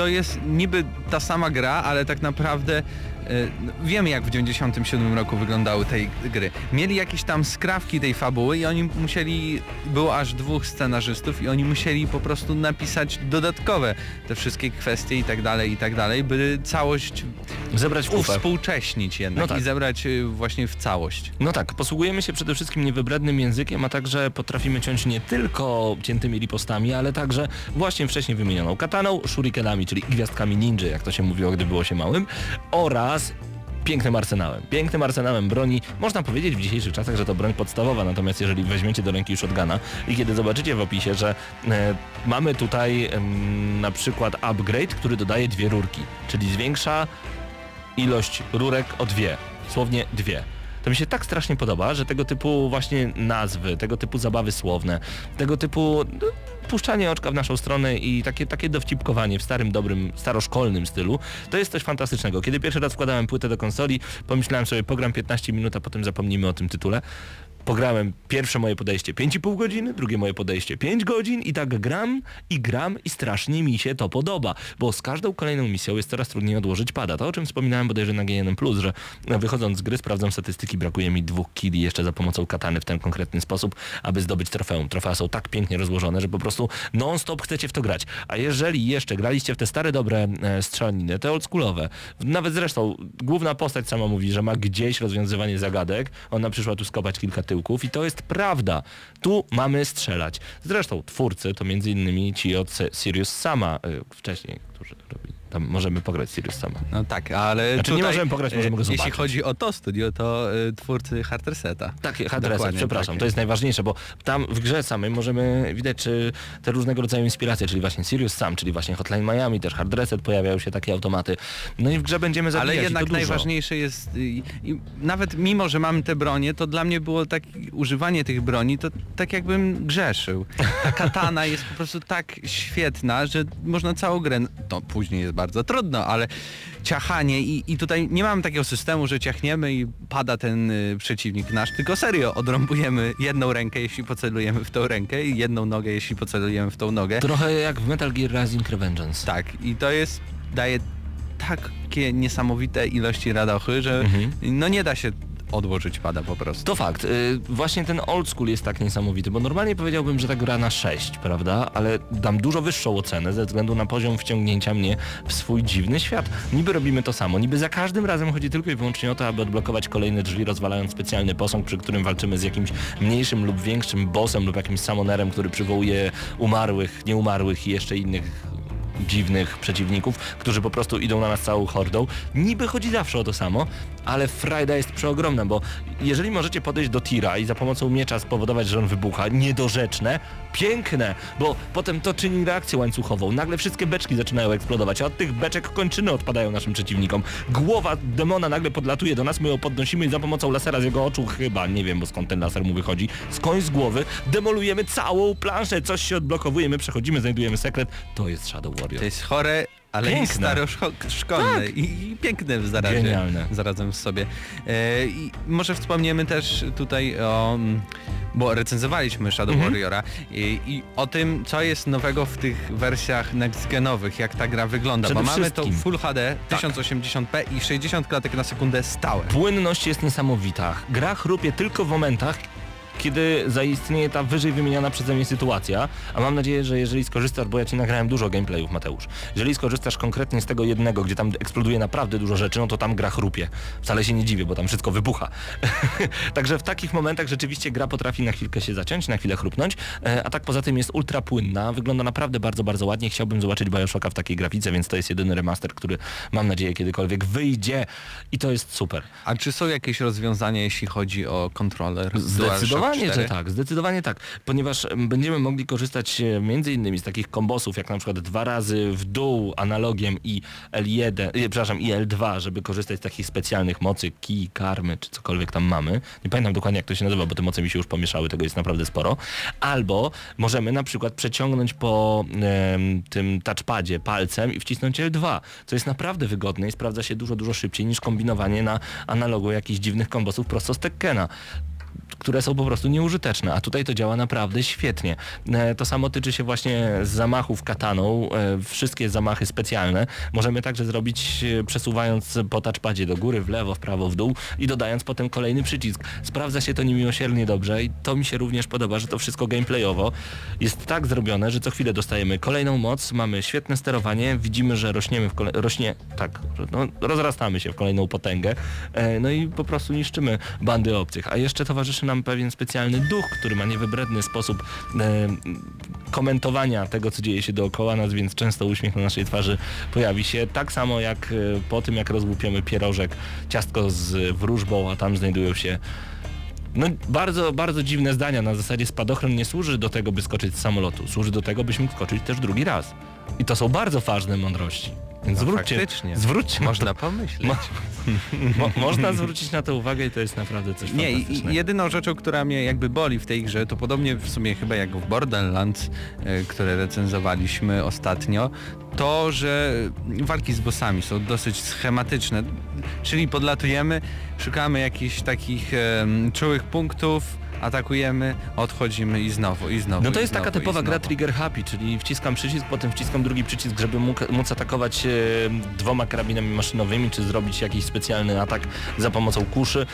to jest niby ta sama gra, ale tak naprawdę wiemy jak w 97 roku wyglądały tej gry. Mieli jakieś tam skrawki tej fabuły i oni musieli, było aż dwóch scenarzystów i oni musieli po prostu napisać dodatkowe te wszystkie kwestie i tak dalej, i tak dalej, by całość Zebrać w kupę. uwspółcześnić jednak No tak. i zebrać y, właśnie w całość. No tak, posługujemy się przede wszystkim niewybrednym językiem, a także potrafimy ciąć nie tylko ciętymi ripostami, ale także właśnie wcześniej wymienioną kataną, shurikenami, czyli gwiazdkami ninja, jak to się mówiło, gdy było się małym, oraz pięknym arsenałem. Pięknym arsenałem broni. Można powiedzieć w dzisiejszych czasach, że to broń podstawowa, natomiast jeżeli weźmiecie do ręki shotguna i kiedy zobaczycie w opisie, że e, mamy tutaj em, na przykład upgrade, który dodaje dwie rurki, czyli zwiększa ilość rurek o dwie. Słownie dwie. To mi się tak strasznie podoba, że tego typu właśnie nazwy, tego typu zabawy słowne, tego typu no, puszczanie oczka w naszą stronę i takie, takie dowcipkowanie w starym, dobrym, staroszkolnym stylu, to jest coś fantastycznego. Kiedy pierwszy raz wkładałem płytę do konsoli, pomyślałem sobie, pogram 15 minut, a potem zapomnimy o tym tytule. Pograłem pierwsze moje podejście 5,5 godziny, drugie moje podejście 5 godzin i tak gram i gram i strasznie mi się to podoba, bo z każdą kolejną misją jest coraz trudniej odłożyć pada. To o czym wspominałem bodajże na GNM+, że wychodząc z gry sprawdzam statystyki, brakuje mi dwóch killi jeszcze za pomocą katany w ten konkretny sposób, aby zdobyć trofeum. Trofea są tak pięknie rozłożone, że po prostu non-stop chcecie w to grać. A jeżeli jeszcze graliście w te stare dobre e, strzelaniny, te oldschoolowe, nawet zresztą główna postać sama mówi, że ma gdzieś rozwiązywanie zagadek, ona przyszła tu skopać kilka tyłków i to jest prawda. Tu mamy strzelać. Zresztą twórcy to między innymi ci od Sirius Sama y, wcześniej, którzy robili. Tam możemy pograć Sirius Sama. No tak, ale Znaczy, nie możemy pograć, możemy go e, Jeśli zobaczyć. chodzi o to studio, to y, twórcy Harterseta. Tak, Hardreset, Dokładnie, przepraszam, tak. to jest najważniejsze, bo tam w grze samej możemy widać czy te różnego rodzaju inspiracje, czyli właśnie Sirius Sam, czyli właśnie Hotline Miami, też Hard Reset, pojawiają się takie automaty. No i w grze będziemy zabijać Ale jednak najważniejsze jest, i nawet mimo, że mamy te bronie, to dla mnie było tak, używanie tych broni, to tak jakbym grzeszył. Ta katana jest po prostu tak świetna, że można całą grę, to później jest bardzo trudno, ale ciachanie i, i tutaj nie mamy takiego systemu, że ciachniemy i pada ten y, przeciwnik nasz, tylko serio odrąbujemy jedną rękę, jeśli pocelujemy w tą rękę i jedną nogę, jeśli pocelujemy w tą nogę. Trochę jak w Metal Gear Rising Revengeance. Tak, i to jest, daje takie niesamowite ilości radochy, że Mhm. no nie da się odłożyć pada po prostu. To fakt. Y, Właśnie ten old school jest tak niesamowity, bo normalnie powiedziałbym, że ta gra na 6, prawda? Ale dam dużo wyższą ocenę ze względu na poziom wciągnięcia mnie w swój dziwny świat. Niby robimy to samo, niby za każdym razem chodzi tylko i wyłącznie o to, aby odblokować kolejne drzwi, rozwalając specjalny posąg, przy którym walczymy z jakimś mniejszym lub większym bossem lub jakimś samonerem, który przywołuje umarłych, nieumarłych i jeszcze innych dziwnych przeciwników, którzy po prostu idą na nas całą hordą. Niby chodzi zawsze o to samo, ale frajda jest przeogromna, bo jeżeli możecie podejść do tira i za pomocą miecza spowodować, że on wybucha, niedorzeczne, piękne, bo potem to czyni reakcję łańcuchową. Nagle wszystkie beczki zaczynają eksplodować, a od tych beczek kończyny odpadają naszym przeciwnikom. Głowa demona nagle podlatuje do nas, my ją podnosimy i za pomocą lasera z jego oczu chyba, nie wiem, bo skąd ten laser mu wychodzi, skądś z głowy, demolujemy całą planszę, coś się odblokowuje, my przechodzimy, znajdujemy sekret, to jest Shadow To jest chore, ale i Piękne. staroszkolne i, i piękne w zarazie, Genialne. zarazem w sobie. E, I może wspomniemy też tutaj o, mm, bo recenzowaliśmy Shadow Mhm. Warriora i, i o tym, co jest nowego w tych wersjach next-genowych, jak ta gra wygląda, Przede bo mamy to. Full HD, Tak. 1080p i 60 klatek na sekundę stałe. Płynność jest niesamowita. Gra chrupie tylko w momentach, kiedy zaistnieje ta wyżej wymieniana przeze mnie sytuacja, a mam nadzieję, że jeżeli skorzystasz, bo ja ci nagrałem dużo gameplayów, Mateusz, jeżeli skorzystasz konkretnie z tego jednego, gdzie tam eksploduje naprawdę dużo rzeczy, no to tam gra chrupie. Wcale się nie dziwię, bo tam wszystko wybucha. Także w takich momentach rzeczywiście gra potrafi na chwilkę się zaciąć, na chwilę chrupnąć, e, a tak poza tym jest ultra płynna, wygląda naprawdę bardzo, bardzo ładnie. Chciałbym zobaczyć Bioshocka w takiej grafice, więc to jest jedyny remaster, który mam nadzieję kiedykolwiek wyjdzie i to jest super. A czy są jakieś rozwiązania, jeśli chodzi o kontroler? Zdecydowanie, DualShock że 4? tak, zdecydowanie tak, ponieważ em, będziemy mogli korzystać e, między innymi z takich kombosów, jak na przykład dwa razy w dół analogiem i L1, e, przepraszam, i L2, żeby korzystać z takich specjalnych mocy, kij, karmy, czy cokolwiek tam mamy. Nie pamiętam dokładnie jak to się nazywa, bo te moce mi się już pomieszały, tego jest naprawdę sporo. Albo możemy na przykład przeciągnąć po em, tym touchpadzie palcem i wcisnąć L2, co jest naprawdę wygodne i sprawdza się dużo, dużo szybciej niż kombinowanie na analogu jakichś dziwnych kombosów prosto z Tekkena. Które są po prostu nieużyteczne, a tutaj to działa naprawdę świetnie. E, To samo tyczy się właśnie zamachów kataną, e, wszystkie zamachy specjalne. Możemy także zrobić e, przesuwając po touchpadzie do góry, w lewo, w prawo, w dół i dodając potem kolejny przycisk. Sprawdza się to niemiłosiernie dobrze i to mi się również podoba, że to wszystko gameplayowo jest tak zrobione, że co chwilę dostajemy kolejną moc, mamy świetne sterowanie, widzimy, że rośniemy w kole... rośnie, tak, no, rozrastamy się w kolejną potęgę, no i po prostu niszczymy bandy obcych. A jeszcze towarzyszy nam pewien specjalny duch, który ma niewybredny sposób e, komentowania tego, co dzieje się dookoła nas, więc często uśmiech na naszej twarzy pojawi się. Tak samo jak e, po tym, jak rozłupiemy pierożek, ciastko z wróżbą, a tam znajdują się no bardzo, bardzo dziwne zdania. Na zasadzie spadochron nie służy do tego, by skoczyć z samolotu. Służy do tego, byśmy skoczyć też drugi raz. I to są bardzo ważne mądrości. Więc No, zwróćcie, faktycznie. zwróćcie Można na to, pomyśleć. Mo- mo, można zwrócić na to uwagę i to jest naprawdę coś Nie, jedyną rzeczą, która mnie jakby boli w tej grze, to podobnie w sumie chyba jak w Borderlands, e, które recenzowaliśmy ostatnio, to, że walki z bossami są dosyć schematyczne. Czyli podlatujemy, szukamy jakichś takich em, czułych punktów, atakujemy, odchodzimy i znowu, i znowu. No to jest taka znowu, i typowa gra trigger happy, czyli wciskam przycisk, potem wciskam drugi przycisk, żeby mógł, móc atakować e, dwoma karabinami maszynowymi, czy zrobić jakiś specjalny atak za pomocą kuszy.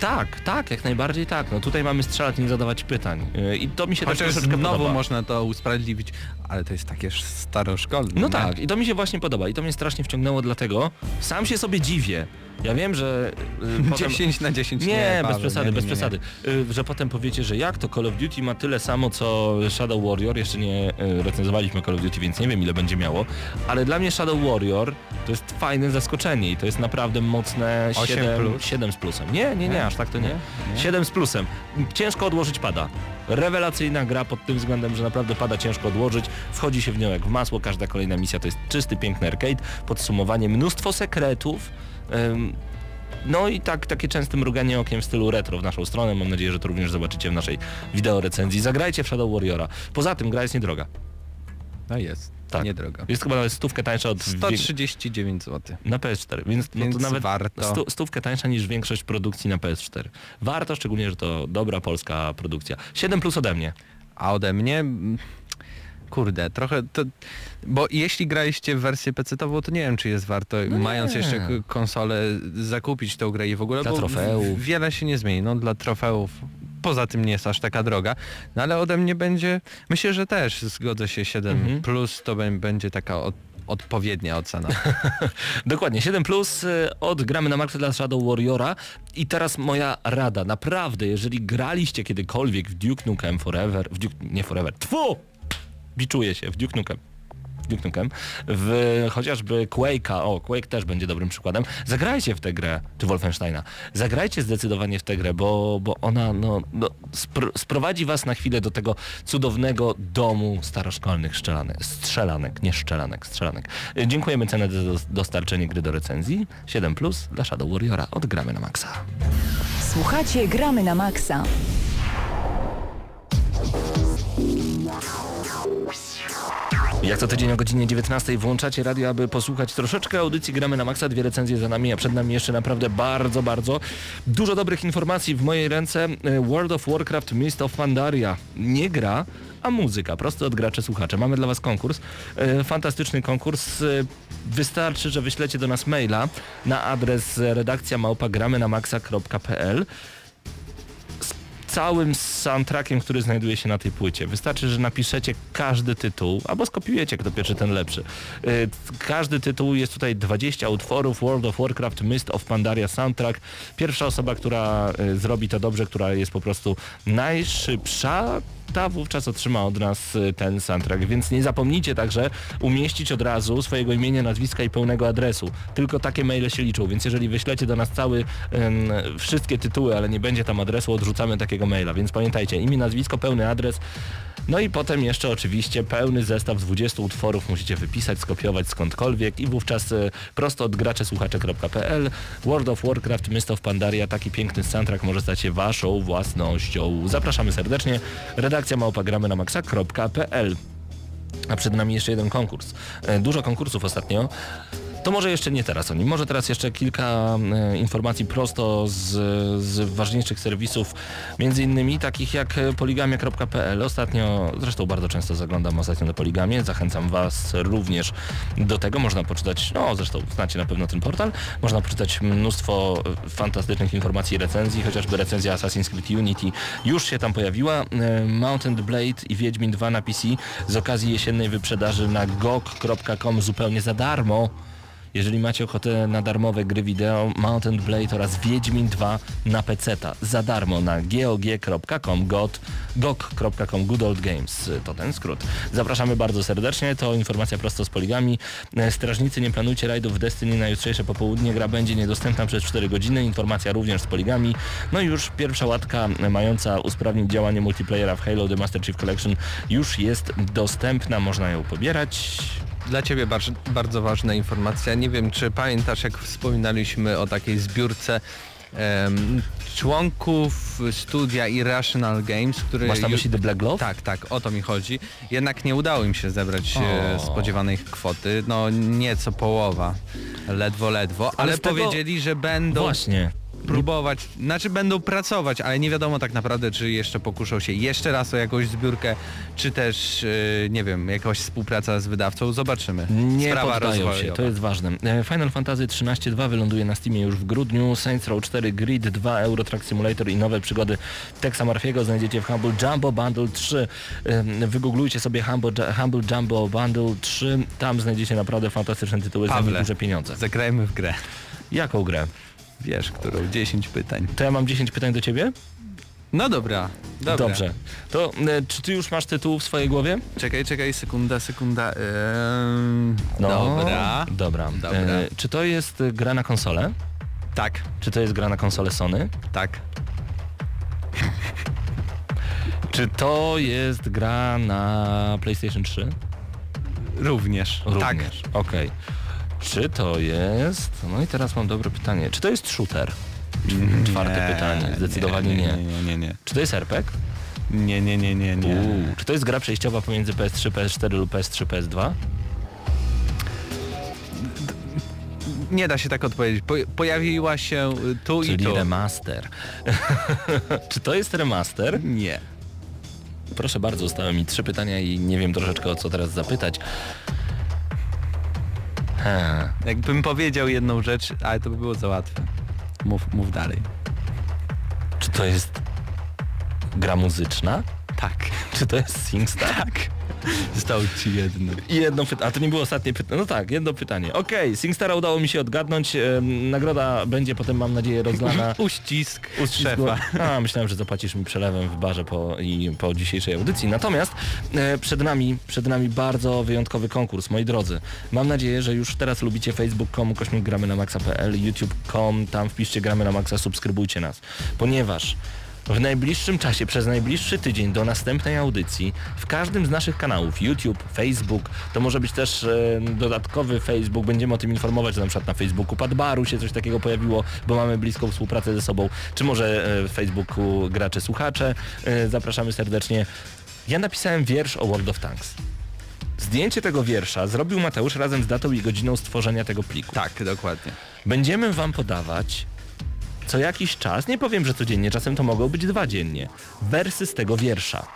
Tak, tak, jak najbardziej tak. No tutaj mamy strzelać, nie zadawać pytań. E, I to mi się też Chociaż troszeczkę znowu podoba. można to usprawiedliwić, ale to jest takie staroszkolne. No nie? tak, i to mi się właśnie podoba. I to mnie strasznie wciągnęło, dlatego sam się sobie dziwię. Ja wiem, że y, potem... 10 na 10 Nie, nie, bez Paweł, przesady, nie, nie, bez przesady. Y, Że potem powiecie, że jak to Call of Duty ma tyle samo co Shadow Warrior, jeszcze nie y, recenzowaliśmy Call of Duty, więc nie wiem ile będzie miało, ale dla mnie Shadow Warrior to jest fajne zaskoczenie i to jest naprawdę mocne 8 7, plus? 7 z plusem. Nie, nie, nie, aż tak to nie. Nie? Nie? 7 z plusem. Ciężko odłożyć pada. Rewelacyjna gra pod tym względem, że naprawdę pada ciężko odłożyć. Wchodzi się w nią jak w masło, każda kolejna misja to jest czysty, piękny arcade. Podsumowanie, mnóstwo sekretów. No i tak, takie częste mruganie okiem w stylu retro w naszą stronę. Mam nadzieję, że to również zobaczycie w naszej wideo recenzji. Zagrajcie w Shadow Warriora. Poza tym gra jest niedroga. No jest, Tak. niedrogo. Jest chyba nawet stówkę tańsza od... wie- 139 zł. Na PS4, więc, no Więc to nawet warto. stu, stówkę tańsza niż większość produkcji na PS4. Warto, szczególnie, że to dobra polska produkcja. 7 plus ode mnie. A ode mnie... Kurde, trochę to... Bo jeśli graliście w wersję PC-tową, to nie wiem, czy jest warto, No mając jeszcze konsolę, zakupić tą grę i w ogóle, Dla bo trofeów. wiele się nie zmieni. No dla trofeów poza tym nie jest aż taka droga. No ale ode mnie będzie... Myślę, że też zgodzę się 7 Mhm. plus to bę- będzie taka od, odpowiednia ocena. Dokładnie, 7 plus y, od gramy na Maxa dla Shadow Warriora i teraz moja rada, naprawdę, jeżeli graliście kiedykolwiek w Duke Nukem Forever, w Duke, nie Forever, tfu! Biczuję się, w Duke Nukem. Duke Nukem, w chociażby Quake'a, o Quake też będzie dobrym przykładem, zagrajcie w tę grę, czy Wolfensteina, zagrajcie zdecydowanie w tę grę, bo, bo ona no, no, spr sprowadzi was na chwilę do tego cudownego domu staroszkolnych strzelanek, strzelanek, nie szczelanek, strzelanek. Dziękujemy cenę za dos- dostarczenie gry do recenzji, 7 plus dla Shadow Warriora, odgramy na maksa. Słuchacie Gramy na Maxa. Jak co tydzień o godzinie 19 włączacie radio, aby posłuchać troszeczkę audycji Gramy na Maxa, dwie recenzje za nami, a przed nami jeszcze naprawdę bardzo, bardzo dużo dobrych informacji w mojej ręce. E, World of Warcraft Mist of Pandaria. Nie gra, a muzyka, prosto od graczy słuchacze. Mamy dla Was konkurs, e, fantastyczny konkurs. E, Wystarczy, że wyślecie do nas maila na adres redakcja małpa gramy na maxa.pl całym soundtrackiem, który znajduje się na tej płycie. Wystarczy, że napiszecie każdy tytuł, albo skopiujecie, kto pierwszy, ten lepszy. Yy, Każdy tytuł, jest tutaj 20 utworów, World of Warcraft, Mist of Pandaria soundtrack. Pierwsza osoba, która y, zrobi to dobrze, która jest po prostu najszybsza, ta wówczas otrzyma od nas y, ten soundtrack, więc nie zapomnijcie także umieścić od razu swojego imienia, nazwiska i pełnego adresu. Tylko takie maile się liczą, więc jeżeli wyślecie do nas cały, wszystkie tytuły, ale nie będzie tam adresu, odrzucamy takiego maila, więc pamiętajcie, imię, nazwisko, pełny adres, no i potem jeszcze oczywiście pełny zestaw 20 utworów musicie wypisać, skopiować skądkolwiek i wówczas e, prosto od graczesłuchacze.pl World of Warcraft, Mist of Pandaria, taki piękny soundtrack może stać się waszą własnością. Zapraszamy serdecznie, redakcja małpagramy na maxa.pl a przed nami jeszcze jeden konkurs. E, Dużo konkursów ostatnio. To może jeszcze nie teraz o nim, może teraz jeszcze kilka e, informacji prosto z, z ważniejszych serwisów, między innymi takich jak poligamia.pl. Ostatnio, zresztą bardzo często zaglądam ostatnio do Poligamię, zachęcam Was również do tego. Można poczytać, no zresztą znacie na pewno ten portal, można poczytać mnóstwo fantastycznych informacji i recenzji, chociażby recenzja Assassin's Creed Unity już się tam pojawiła. E, Mountain Blade i Wiedźmin 2 na PC z okazji jesiennej wyprzedaży na gog.com zupełnie za darmo. Jeżeli macie ochotę na darmowe gry wideo, Mountain Blade oraz Wiedźmin 2 na PC-ta za darmo na gog.com, gog.com, to ten skrót. Zapraszamy bardzo serdecznie, to informacja prosto z poligami. E, Strażnicy, nie planujcie rajdów w Destiny na jutrzejsze popołudnie, gra będzie niedostępna przez 4 godziny, informacja również z poligami. No i już pierwsza łatka mająca usprawnić działanie multiplayera w Halo The Master Chief Collection już jest dostępna, można ją pobierać. Dla Ciebie bardzo, bardzo ważna informacja. Nie wiem, czy pamiętasz, jak wspominaliśmy o takiej zbiórce em, członków studia Irrational Games, który... Masz na myśli The Black Glove? Tak, tak, o to mi chodzi. Jednak nie udało im się zebrać e, O. spodziewanej kwoty. No nieco połowa. Ledwo, ledwo. Ale, z tego- powiedzieli, że będą Właśnie. Próbować, znaczy będą pracować, ale nie wiadomo tak naprawdę, czy jeszcze pokuszą się jeszcze raz o jakąś zbiórkę, czy też, e, nie wiem, jakaś współpraca z wydawcą. Zobaczymy. Nie Sprawa poddają się, to jest ważne. E, Final Fantasy 13.2 wyląduje na Steamie już w grudniu, Saints Row 4 Grid 2, Euro Truck Simulator i nowe przygody Texa Marfiego znajdziecie w Humble Jumbo Bundle 3. Em, Wygooglujcie sobie Humble, Humble Jumbo Bundle 3, tam znajdziecie naprawdę fantastyczne tytuły za Pawle. duże pieniądze. Zagrajmy w grę. Jaką grę? Wiesz, którą? 10 pytań. To ja mam 10 pytań do ciebie? No dobra, dobra. Dobrze. To e, czy ty już masz tytuł w swojej głowie? Czekaj, czekaj, sekunda, sekunda. Ehm, No. Dobra. Dobra. Dobra. E, czy to jest e, gra na konsolę? Tak, Czy to jest gra na konsolę Sony? tak. Czy to jest gra na PlayStation 3? Również. Tak. Również. Okej. Czy to jest... No i teraz mam dobre pytanie. Czy to jest shooter? Czwarte Nie, pytanie. Zdecydowanie nie. Nie, nie, nie, nie. Czy to jest RPG? Nie, nie, nie, nie, nie. Uuu. Czy to jest gra przejściowa pomiędzy PS3, PS4 lub PS3, PS2? Nie da się tak odpowiedzieć. Po, pojawiła się y, tu i Czyli tu. remaster. Czy to jest remaster? Nie. Proszę bardzo, zostały mi trzy pytania i nie wiem troszeczkę o co teraz zapytać. Ha. Jakbym powiedział jedną rzecz, ale to by było za łatwe. Mów, mów dalej. Czy to jest gra muzyczna? Tak. Czy to jest SingStar? Tak. Zostało ci jedno. I jedno pytanie, a to nie było ostatnie pytanie. No tak, jedno pytanie. Okej, SingStara udało mi się odgadnąć. Nagroda będzie potem, mam nadzieję, rozlana Uścisk, Uścisku- szefa. A, myślałem, że zapłacisz mi przelewem w barze po, i po dzisiejszej audycji. Natomiast e, przed nami, przed nami bardzo wyjątkowy konkurs, moi drodzy. Mam nadzieję, że już teraz lubicie facebook.com, kośmik gramy na maxa.pl, youtube.com, tam wpiszcie gramy na maxa, subskrybujcie nas. Ponieważ w najbliższym czasie, przez najbliższy tydzień do następnej audycji, w każdym z naszych kanałów, YouTube, Facebook, to może być też e, dodatkowy Facebook, będziemy o tym informować, że na przykład na Facebooku Padbaru się coś takiego pojawiło, bo mamy bliską współpracę ze sobą, czy może e, w Facebooku gracze słuchacze, e, zapraszamy serdecznie. Ja napisałem wiersz o World of Tanks. Zdjęcie tego wiersza zrobił Mateusz razem z datą i godziną stworzenia tego pliku. Tak, dokładnie. Będziemy wam podawać co jakiś czas, nie powiem, że codziennie, czasem to mogą być dwa dziennie, wersy z tego wiersza.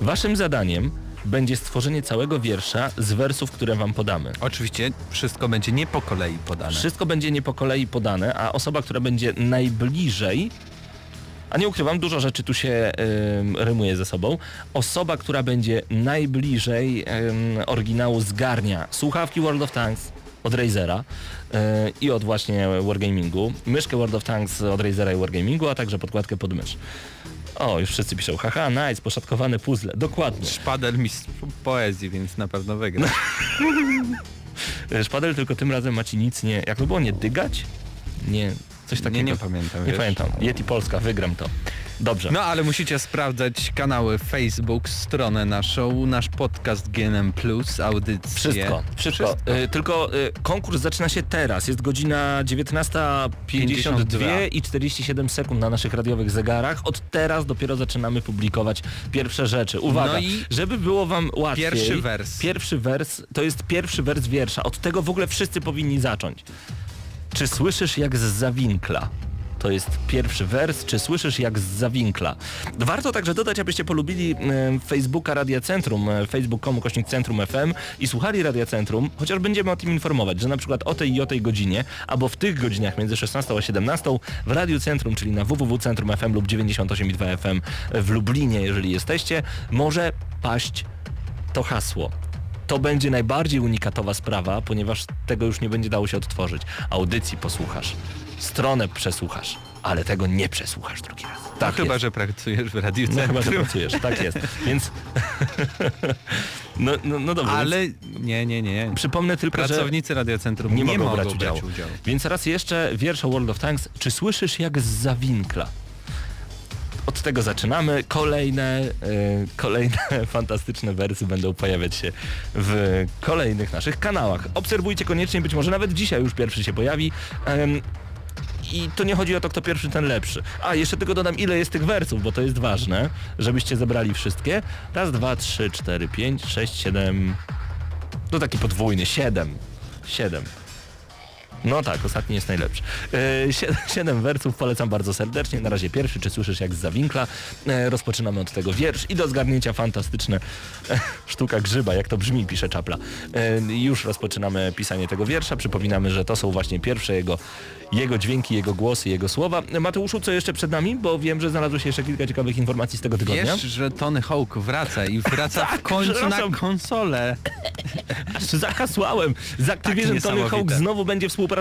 Waszym zadaniem będzie stworzenie całego wiersza z wersów, które wam podamy. Oczywiście wszystko będzie nie po kolei podane. Wszystko będzie nie po kolei podane, a osoba, która będzie najbliżej, a nie ukrywam, dużo rzeczy tu się ym, rymuje ze sobą, osoba, która będzie najbliżej ym, oryginału zgarnia słuchawki World of Tanks od Razera yy, i od właśnie Wargamingu, myszkę World of Tanks od Razera i Wargamingu, a także podkładkę pod mysz. O, już wszyscy piszą, haha, nice, poszatkowane puzzle, dokładnie. Szpadel mistrz poezji, więc na pewno wygra. Szpadel tylko tym razem macie nic nie, jak to było, nie dygać? Nie, coś takiego. Nie, nie pamiętam. Nie wiesz. pamiętam. Yeti Polska, wygram to. Dobrze. No ale musicie sprawdzać kanały Facebook, stronę naszą, nasz podcast GNM Plus, audycje. Wszystko, wszystko. Y, tylko y, konkurs zaczyna się teraz. Jest godzina 19.52 i 47 sekund na naszych radiowych zegarach. Od teraz dopiero zaczynamy publikować pierwsze rzeczy. Uwaga, No i żeby było wam łatwiej. Pierwszy wers. Pierwszy wers to jest pierwszy wers wiersza. Od tego w ogóle wszyscy powinni zacząć. Czy słyszysz jak z zawinkla? To jest pierwszy wers, czy słyszysz jak z zawinkla. Warto także dodać, abyście polubili Facebooka Radia Centrum, e, facebook.com kośnik Centrum FM i słuchali Radia Centrum, chociaż będziemy o tym informować, że na przykład o tej i o tej godzinie, albo w tych godzinach między 16 a 17 w Radiu Centrum, czyli na www.centrum FM lub 98,2 FM w Lublinie, jeżeli jesteście, może paść to hasło. To będzie najbardziej unikatowa sprawa, ponieważ tego już nie będzie dało się odtworzyć. Audycji posłuchasz, stronę przesłuchasz, ale tego nie przesłuchasz drugi raz. Tak Tak chyba, jest. że pracujesz w Radiu No chyba, że pracujesz, tak jest. Więc... no, no, no dobrze, Ale nie, nie, nie. przypomnę tylko, że Pracownicy Radia Centrum nie, nie, mogą, brać, udziału. udziału. Więc raz jeszcze wiersz o World of Tanks. Czy słyszysz jak z zawinkla? Od tego zaczynamy. Kolejne, e, kolejne fantastyczne wersy będą pojawiać się w kolejnych naszych kanałach. Obserwujcie koniecznie, być może nawet dzisiaj już pierwszy się pojawi. Em, i to nie chodzi o to, kto pierwszy, ten lepszy. A, jeszcze tylko dodam, ile jest tych wersów, bo to jest ważne, żebyście zebrali wszystkie. Raz, dwa, trzy, cztery, pięć, sześć, siedem... No taki podwójny, siedem. Siedem. No tak, ostatni jest najlepszy. E, siedem, siedem wersów polecam bardzo serdecznie. Na razie pierwszy, czy słyszysz jak z zawinkla. E, rozpoczynamy od tego wiersz i do zgarnięcia fantastyczne e, sztuka grzyba, jak to brzmi, pisze Czapla. Już rozpoczynamy pisanie tego wiersza. Przypominamy, że to są właśnie pierwsze jego, jego dźwięki, jego głosy, jego słowa. Mateuszu, co jeszcze przed nami? Bo wiem, że znalazło się jeszcze kilka ciekawych informacji z tego tygodnia. Wiesz, że Tony Hawk wraca i wraca w końcu na konsolę. Aż zakasłałem. Z Activision Tony Hawk znowu będzie współpracował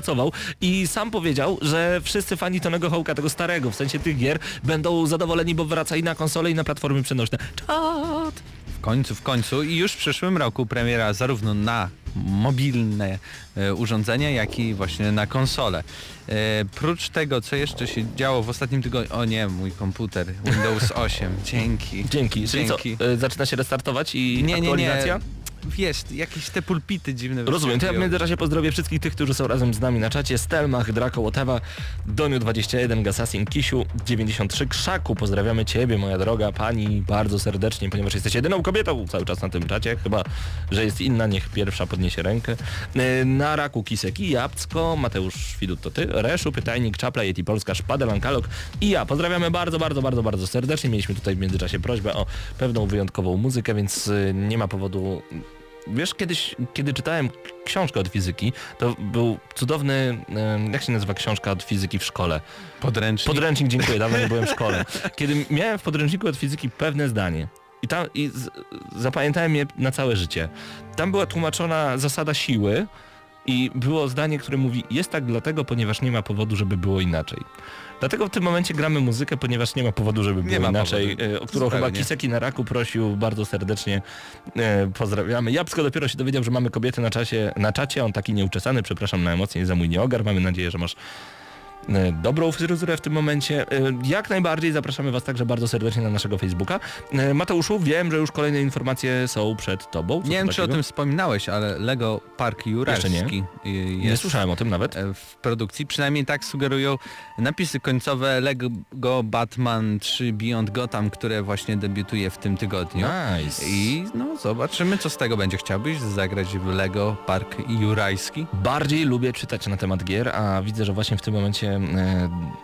i sam powiedział, że wszyscy fani Tonego Hawka, tego starego, w sensie tych gier, będą zadowoleni, bo wraca i na konsole i na platformy przenośne. Czad! W końcu, w końcu i już w przyszłym roku premiera zarówno na mobilne e, urządzenia, jak i właśnie na konsole. E, prócz tego, co jeszcze się działo w ostatnim tygodniu... O nie, mój komputer. Windows 8. Dzięki. Dzięki. Czyli co, Dzięki. y, zaczyna się restartować i Nie, nie, nie. Wiesz, jakieś te pulpity dziwne Rozumiem, to ja w międzyczasie pozdrowię wszystkich tych, którzy są razem z nami na czacie. Stelmach, Draco, Whatever, Doniu21, Gasasin, Kisiu, 93, Krzaku. Pozdrawiamy Ciebie, moja droga pani, bardzo serdecznie, ponieważ jesteś jedyną kobietą cały czas na tym czacie. Chyba, że jest inna, niech pierwsza podniesie rękę. E, Na Raku, Kisek i Jabcko, Mateusz Widut to Ty, Reszu, Pytajnik, Czapla, Yeti Polska, Szpadel, Ankalog i ja. Pozdrawiamy bardzo, bardzo, bardzo, bardzo serdecznie. Mieliśmy tutaj w międzyczasie prośbę o pewną wyjątkową muzykę, więc y, nie ma powodu Wiesz, kiedyś, kiedy czytałem książkę od fizyki, to był cudowny, jak się nazywa książka od fizyki w szkole? Podręcznik. Podręcznik, dziękuję, dawno nie byłem w szkole. Kiedy miałem w podręczniku od fizyki pewne zdanie i, tam, i z, zapamiętałem je na całe życie. Tam była tłumaczona zasada siły i było zdanie, które mówi jest tak dlatego, ponieważ nie ma powodu, żeby było inaczej. Dlatego w tym momencie gramy muzykę, ponieważ nie ma powodu, żeby Nie było inaczej, powodu. e, o którą chyba. Kiseki na raku prosił bardzo serdecznie. E, pozdrawiamy. Jabłko dopiero się dowiedział, że mamy kobietę na, czasie, na czacie, on taki nieuczesany, przepraszam na emocje za mój nieogar. Mamy nadzieję, że masz dobrą fryzurę w tym momencie. E, Jak najbardziej zapraszamy Was także bardzo serdecznie na naszego Facebooka. E, Mateuszu, wiem, że już kolejne informacje są przed Tobą. Co Nie wiem, czy o tym wspominałeś, ale Lego Park Jurajski nie. Nie słyszałem o tym nawet. e, w produkcji. Przynajmniej tak sugerują napisy końcowe Lego Batman 3 Beyond Gotham, które właśnie debiutuje w tym tygodniu. Nice. I no zobaczymy, co z tego będzie. Chciałbyś zagrać w Lego Park Jurajski? Bardziej lubię czytać na temat gier, a widzę, że właśnie w tym momencie e,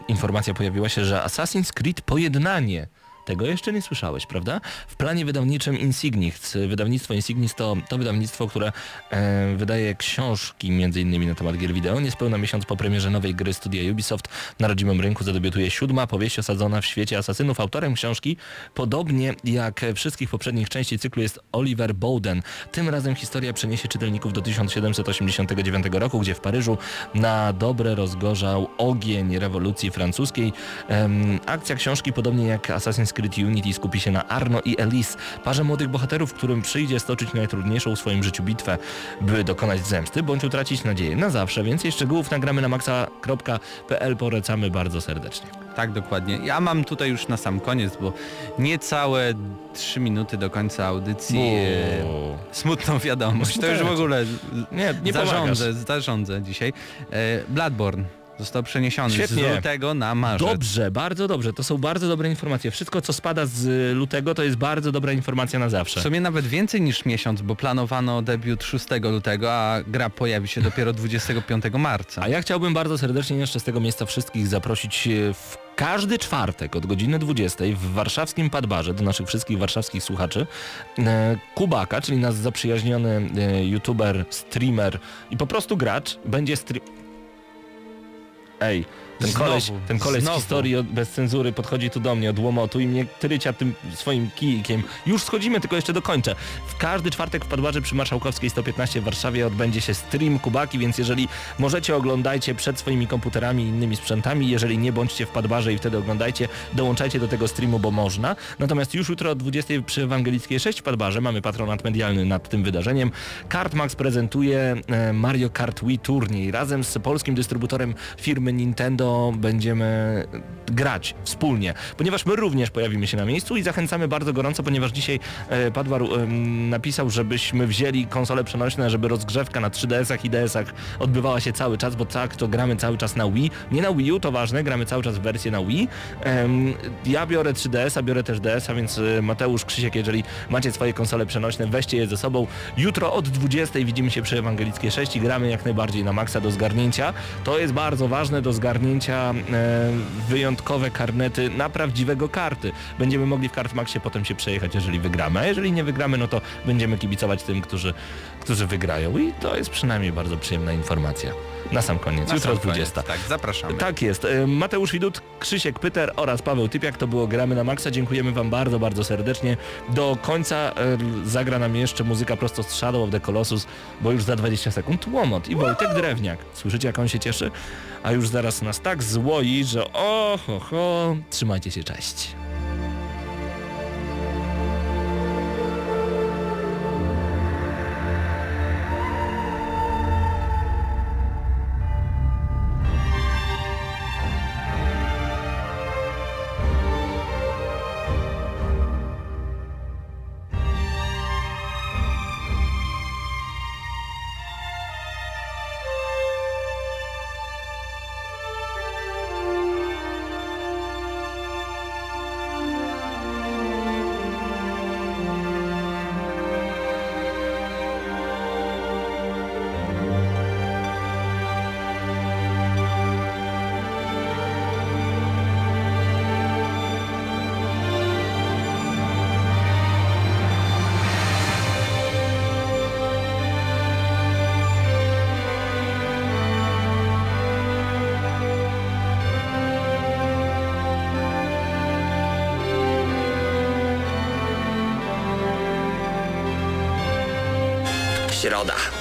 informacja pojawiła się, że Assassin's Creed Pojednanie tego jeszcze nie słyszałeś, prawda? W planie wydawniczym Insignix. Wydawnictwo Insignix to, to wydawnictwo, które e, wydaje książki innymi na temat gier wideo. Niespełna miesiąc po premierze nowej gry studia Ubisoft na rodzimym rynku zadebiutuje siódma powieść osadzona w świecie asasynów. Autorem książki, podobnie jak wszystkich poprzednich części cyklu jest Oliver Bowden. Tym razem historia przeniesie czytelników do 1789 roku, gdzie w Paryżu na dobre rozgorzał ogień rewolucji francuskiej. Akcja książki, podobnie jak Assassin's Security Unity skupi się na Arno i Elise, parze młodych bohaterów, którym przyjdzie stoczyć najtrudniejszą w swoim życiu bitwę, by dokonać zemsty, bądź utracić nadzieję na zawsze. Więcej szczegółów nagramy na maxa.pl polecamy bardzo serdecznie. Tak, dokładnie. Ja mam tutaj już na sam koniec, bo niecałe 3 minuty do końca audycji. E, smutną wiadomość. To już w ogóle Nie, nie zarządzę, zarządzę dzisiaj. E, Bloodborne został przeniesiony Świetnie. z lutego na marzec. Dobrze, bardzo dobrze. To są bardzo dobre informacje. Wszystko, co spada z lutego, to jest bardzo dobra informacja na zawsze. W sumie nawet więcej niż miesiąc, bo planowano debiut 6 lutego, a gra pojawi się dopiero 25 marca. A ja chciałbym bardzo serdecznie jeszcze z tego miejsca wszystkich zaprosić e, w każdy czwartek od godziny 20 w warszawskim Padbarze do naszych wszystkich warszawskich słuchaczy e, Kubaka, czyli nasz zaprzyjaźniony youtuber, streamer i po prostu gracz będzie stream... Hey, ten Znowu, koleś, ten koleś z historii od, bez cenzury podchodzi tu do mnie od łomotu i mnie trycia tym swoim kijkiem. Już schodzimy, tylko jeszcze dokończę. W każdy czwartek w Padbarze przy Marszałkowskiej 115 w Warszawie odbędzie się stream Kubaki, więc jeżeli możecie oglądajcie przed swoimi komputerami i innymi sprzętami, jeżeli nie bądźcie w Padbarze i wtedy oglądajcie, dołączajcie do tego streamu, bo można. Natomiast już jutro o 20 przy Ewangelickiej 6 w Padbarze mamy patronat medialny nad tym wydarzeniem. Kartmax prezentuje e, Mario Kart Wii turniej. Razem z polskim dystrybutorem firmy Nintendo będziemy grać wspólnie, ponieważ my również pojawimy się na miejscu i zachęcamy bardzo gorąco, ponieważ dzisiaj e, Padwar napisał, żebyśmy wzięli konsole przenośne, żeby rozgrzewka na 3DS-ach i DS-ach odbywała się cały czas, bo tak to gramy cały czas na Wii. Nie na Wii U, to ważne, gramy cały czas w wersję na Wii. Ja biorę 3DS-a, biorę też DS-a, więc e, Mateusz, Krzysiek, jeżeli macie swoje konsole przenośne, weźcie je ze sobą. Jutro od 20 widzimy się przy Ewangelickiej 6 i gramy jak najbardziej na maksa do zgarnięcia. To jest bardzo ważne do zgarnięcia e, wyjątkowe karnety na prawdziwego karty. Będziemy mogli w Kartmaxie potem się przejechać, jeżeli wygramy, a jeżeli nie wygramy, no to będziemy kibicować tym, którzy, którzy wygrają i to jest przynajmniej bardzo przyjemna informacja. Na sam koniec, Na jutro sam o 20. koniec, Tak, zapraszamy. Tak jest. E, Mateusz Widut, Krzysiek Pyter oraz Paweł Typiak. To było Gramy na Maxa. Dziękujemy Wam bardzo, bardzo serdecznie. Do końca e, zagra nam jeszcze muzyka prosto z Shadow of the Colossus, bo już za 20 sekund Łomot i Wojtek Drewniak. Słyszycie jak on się cieszy? A już zaraz nas tak złoi, że o ho, ho. Trzymajcie się, cześć.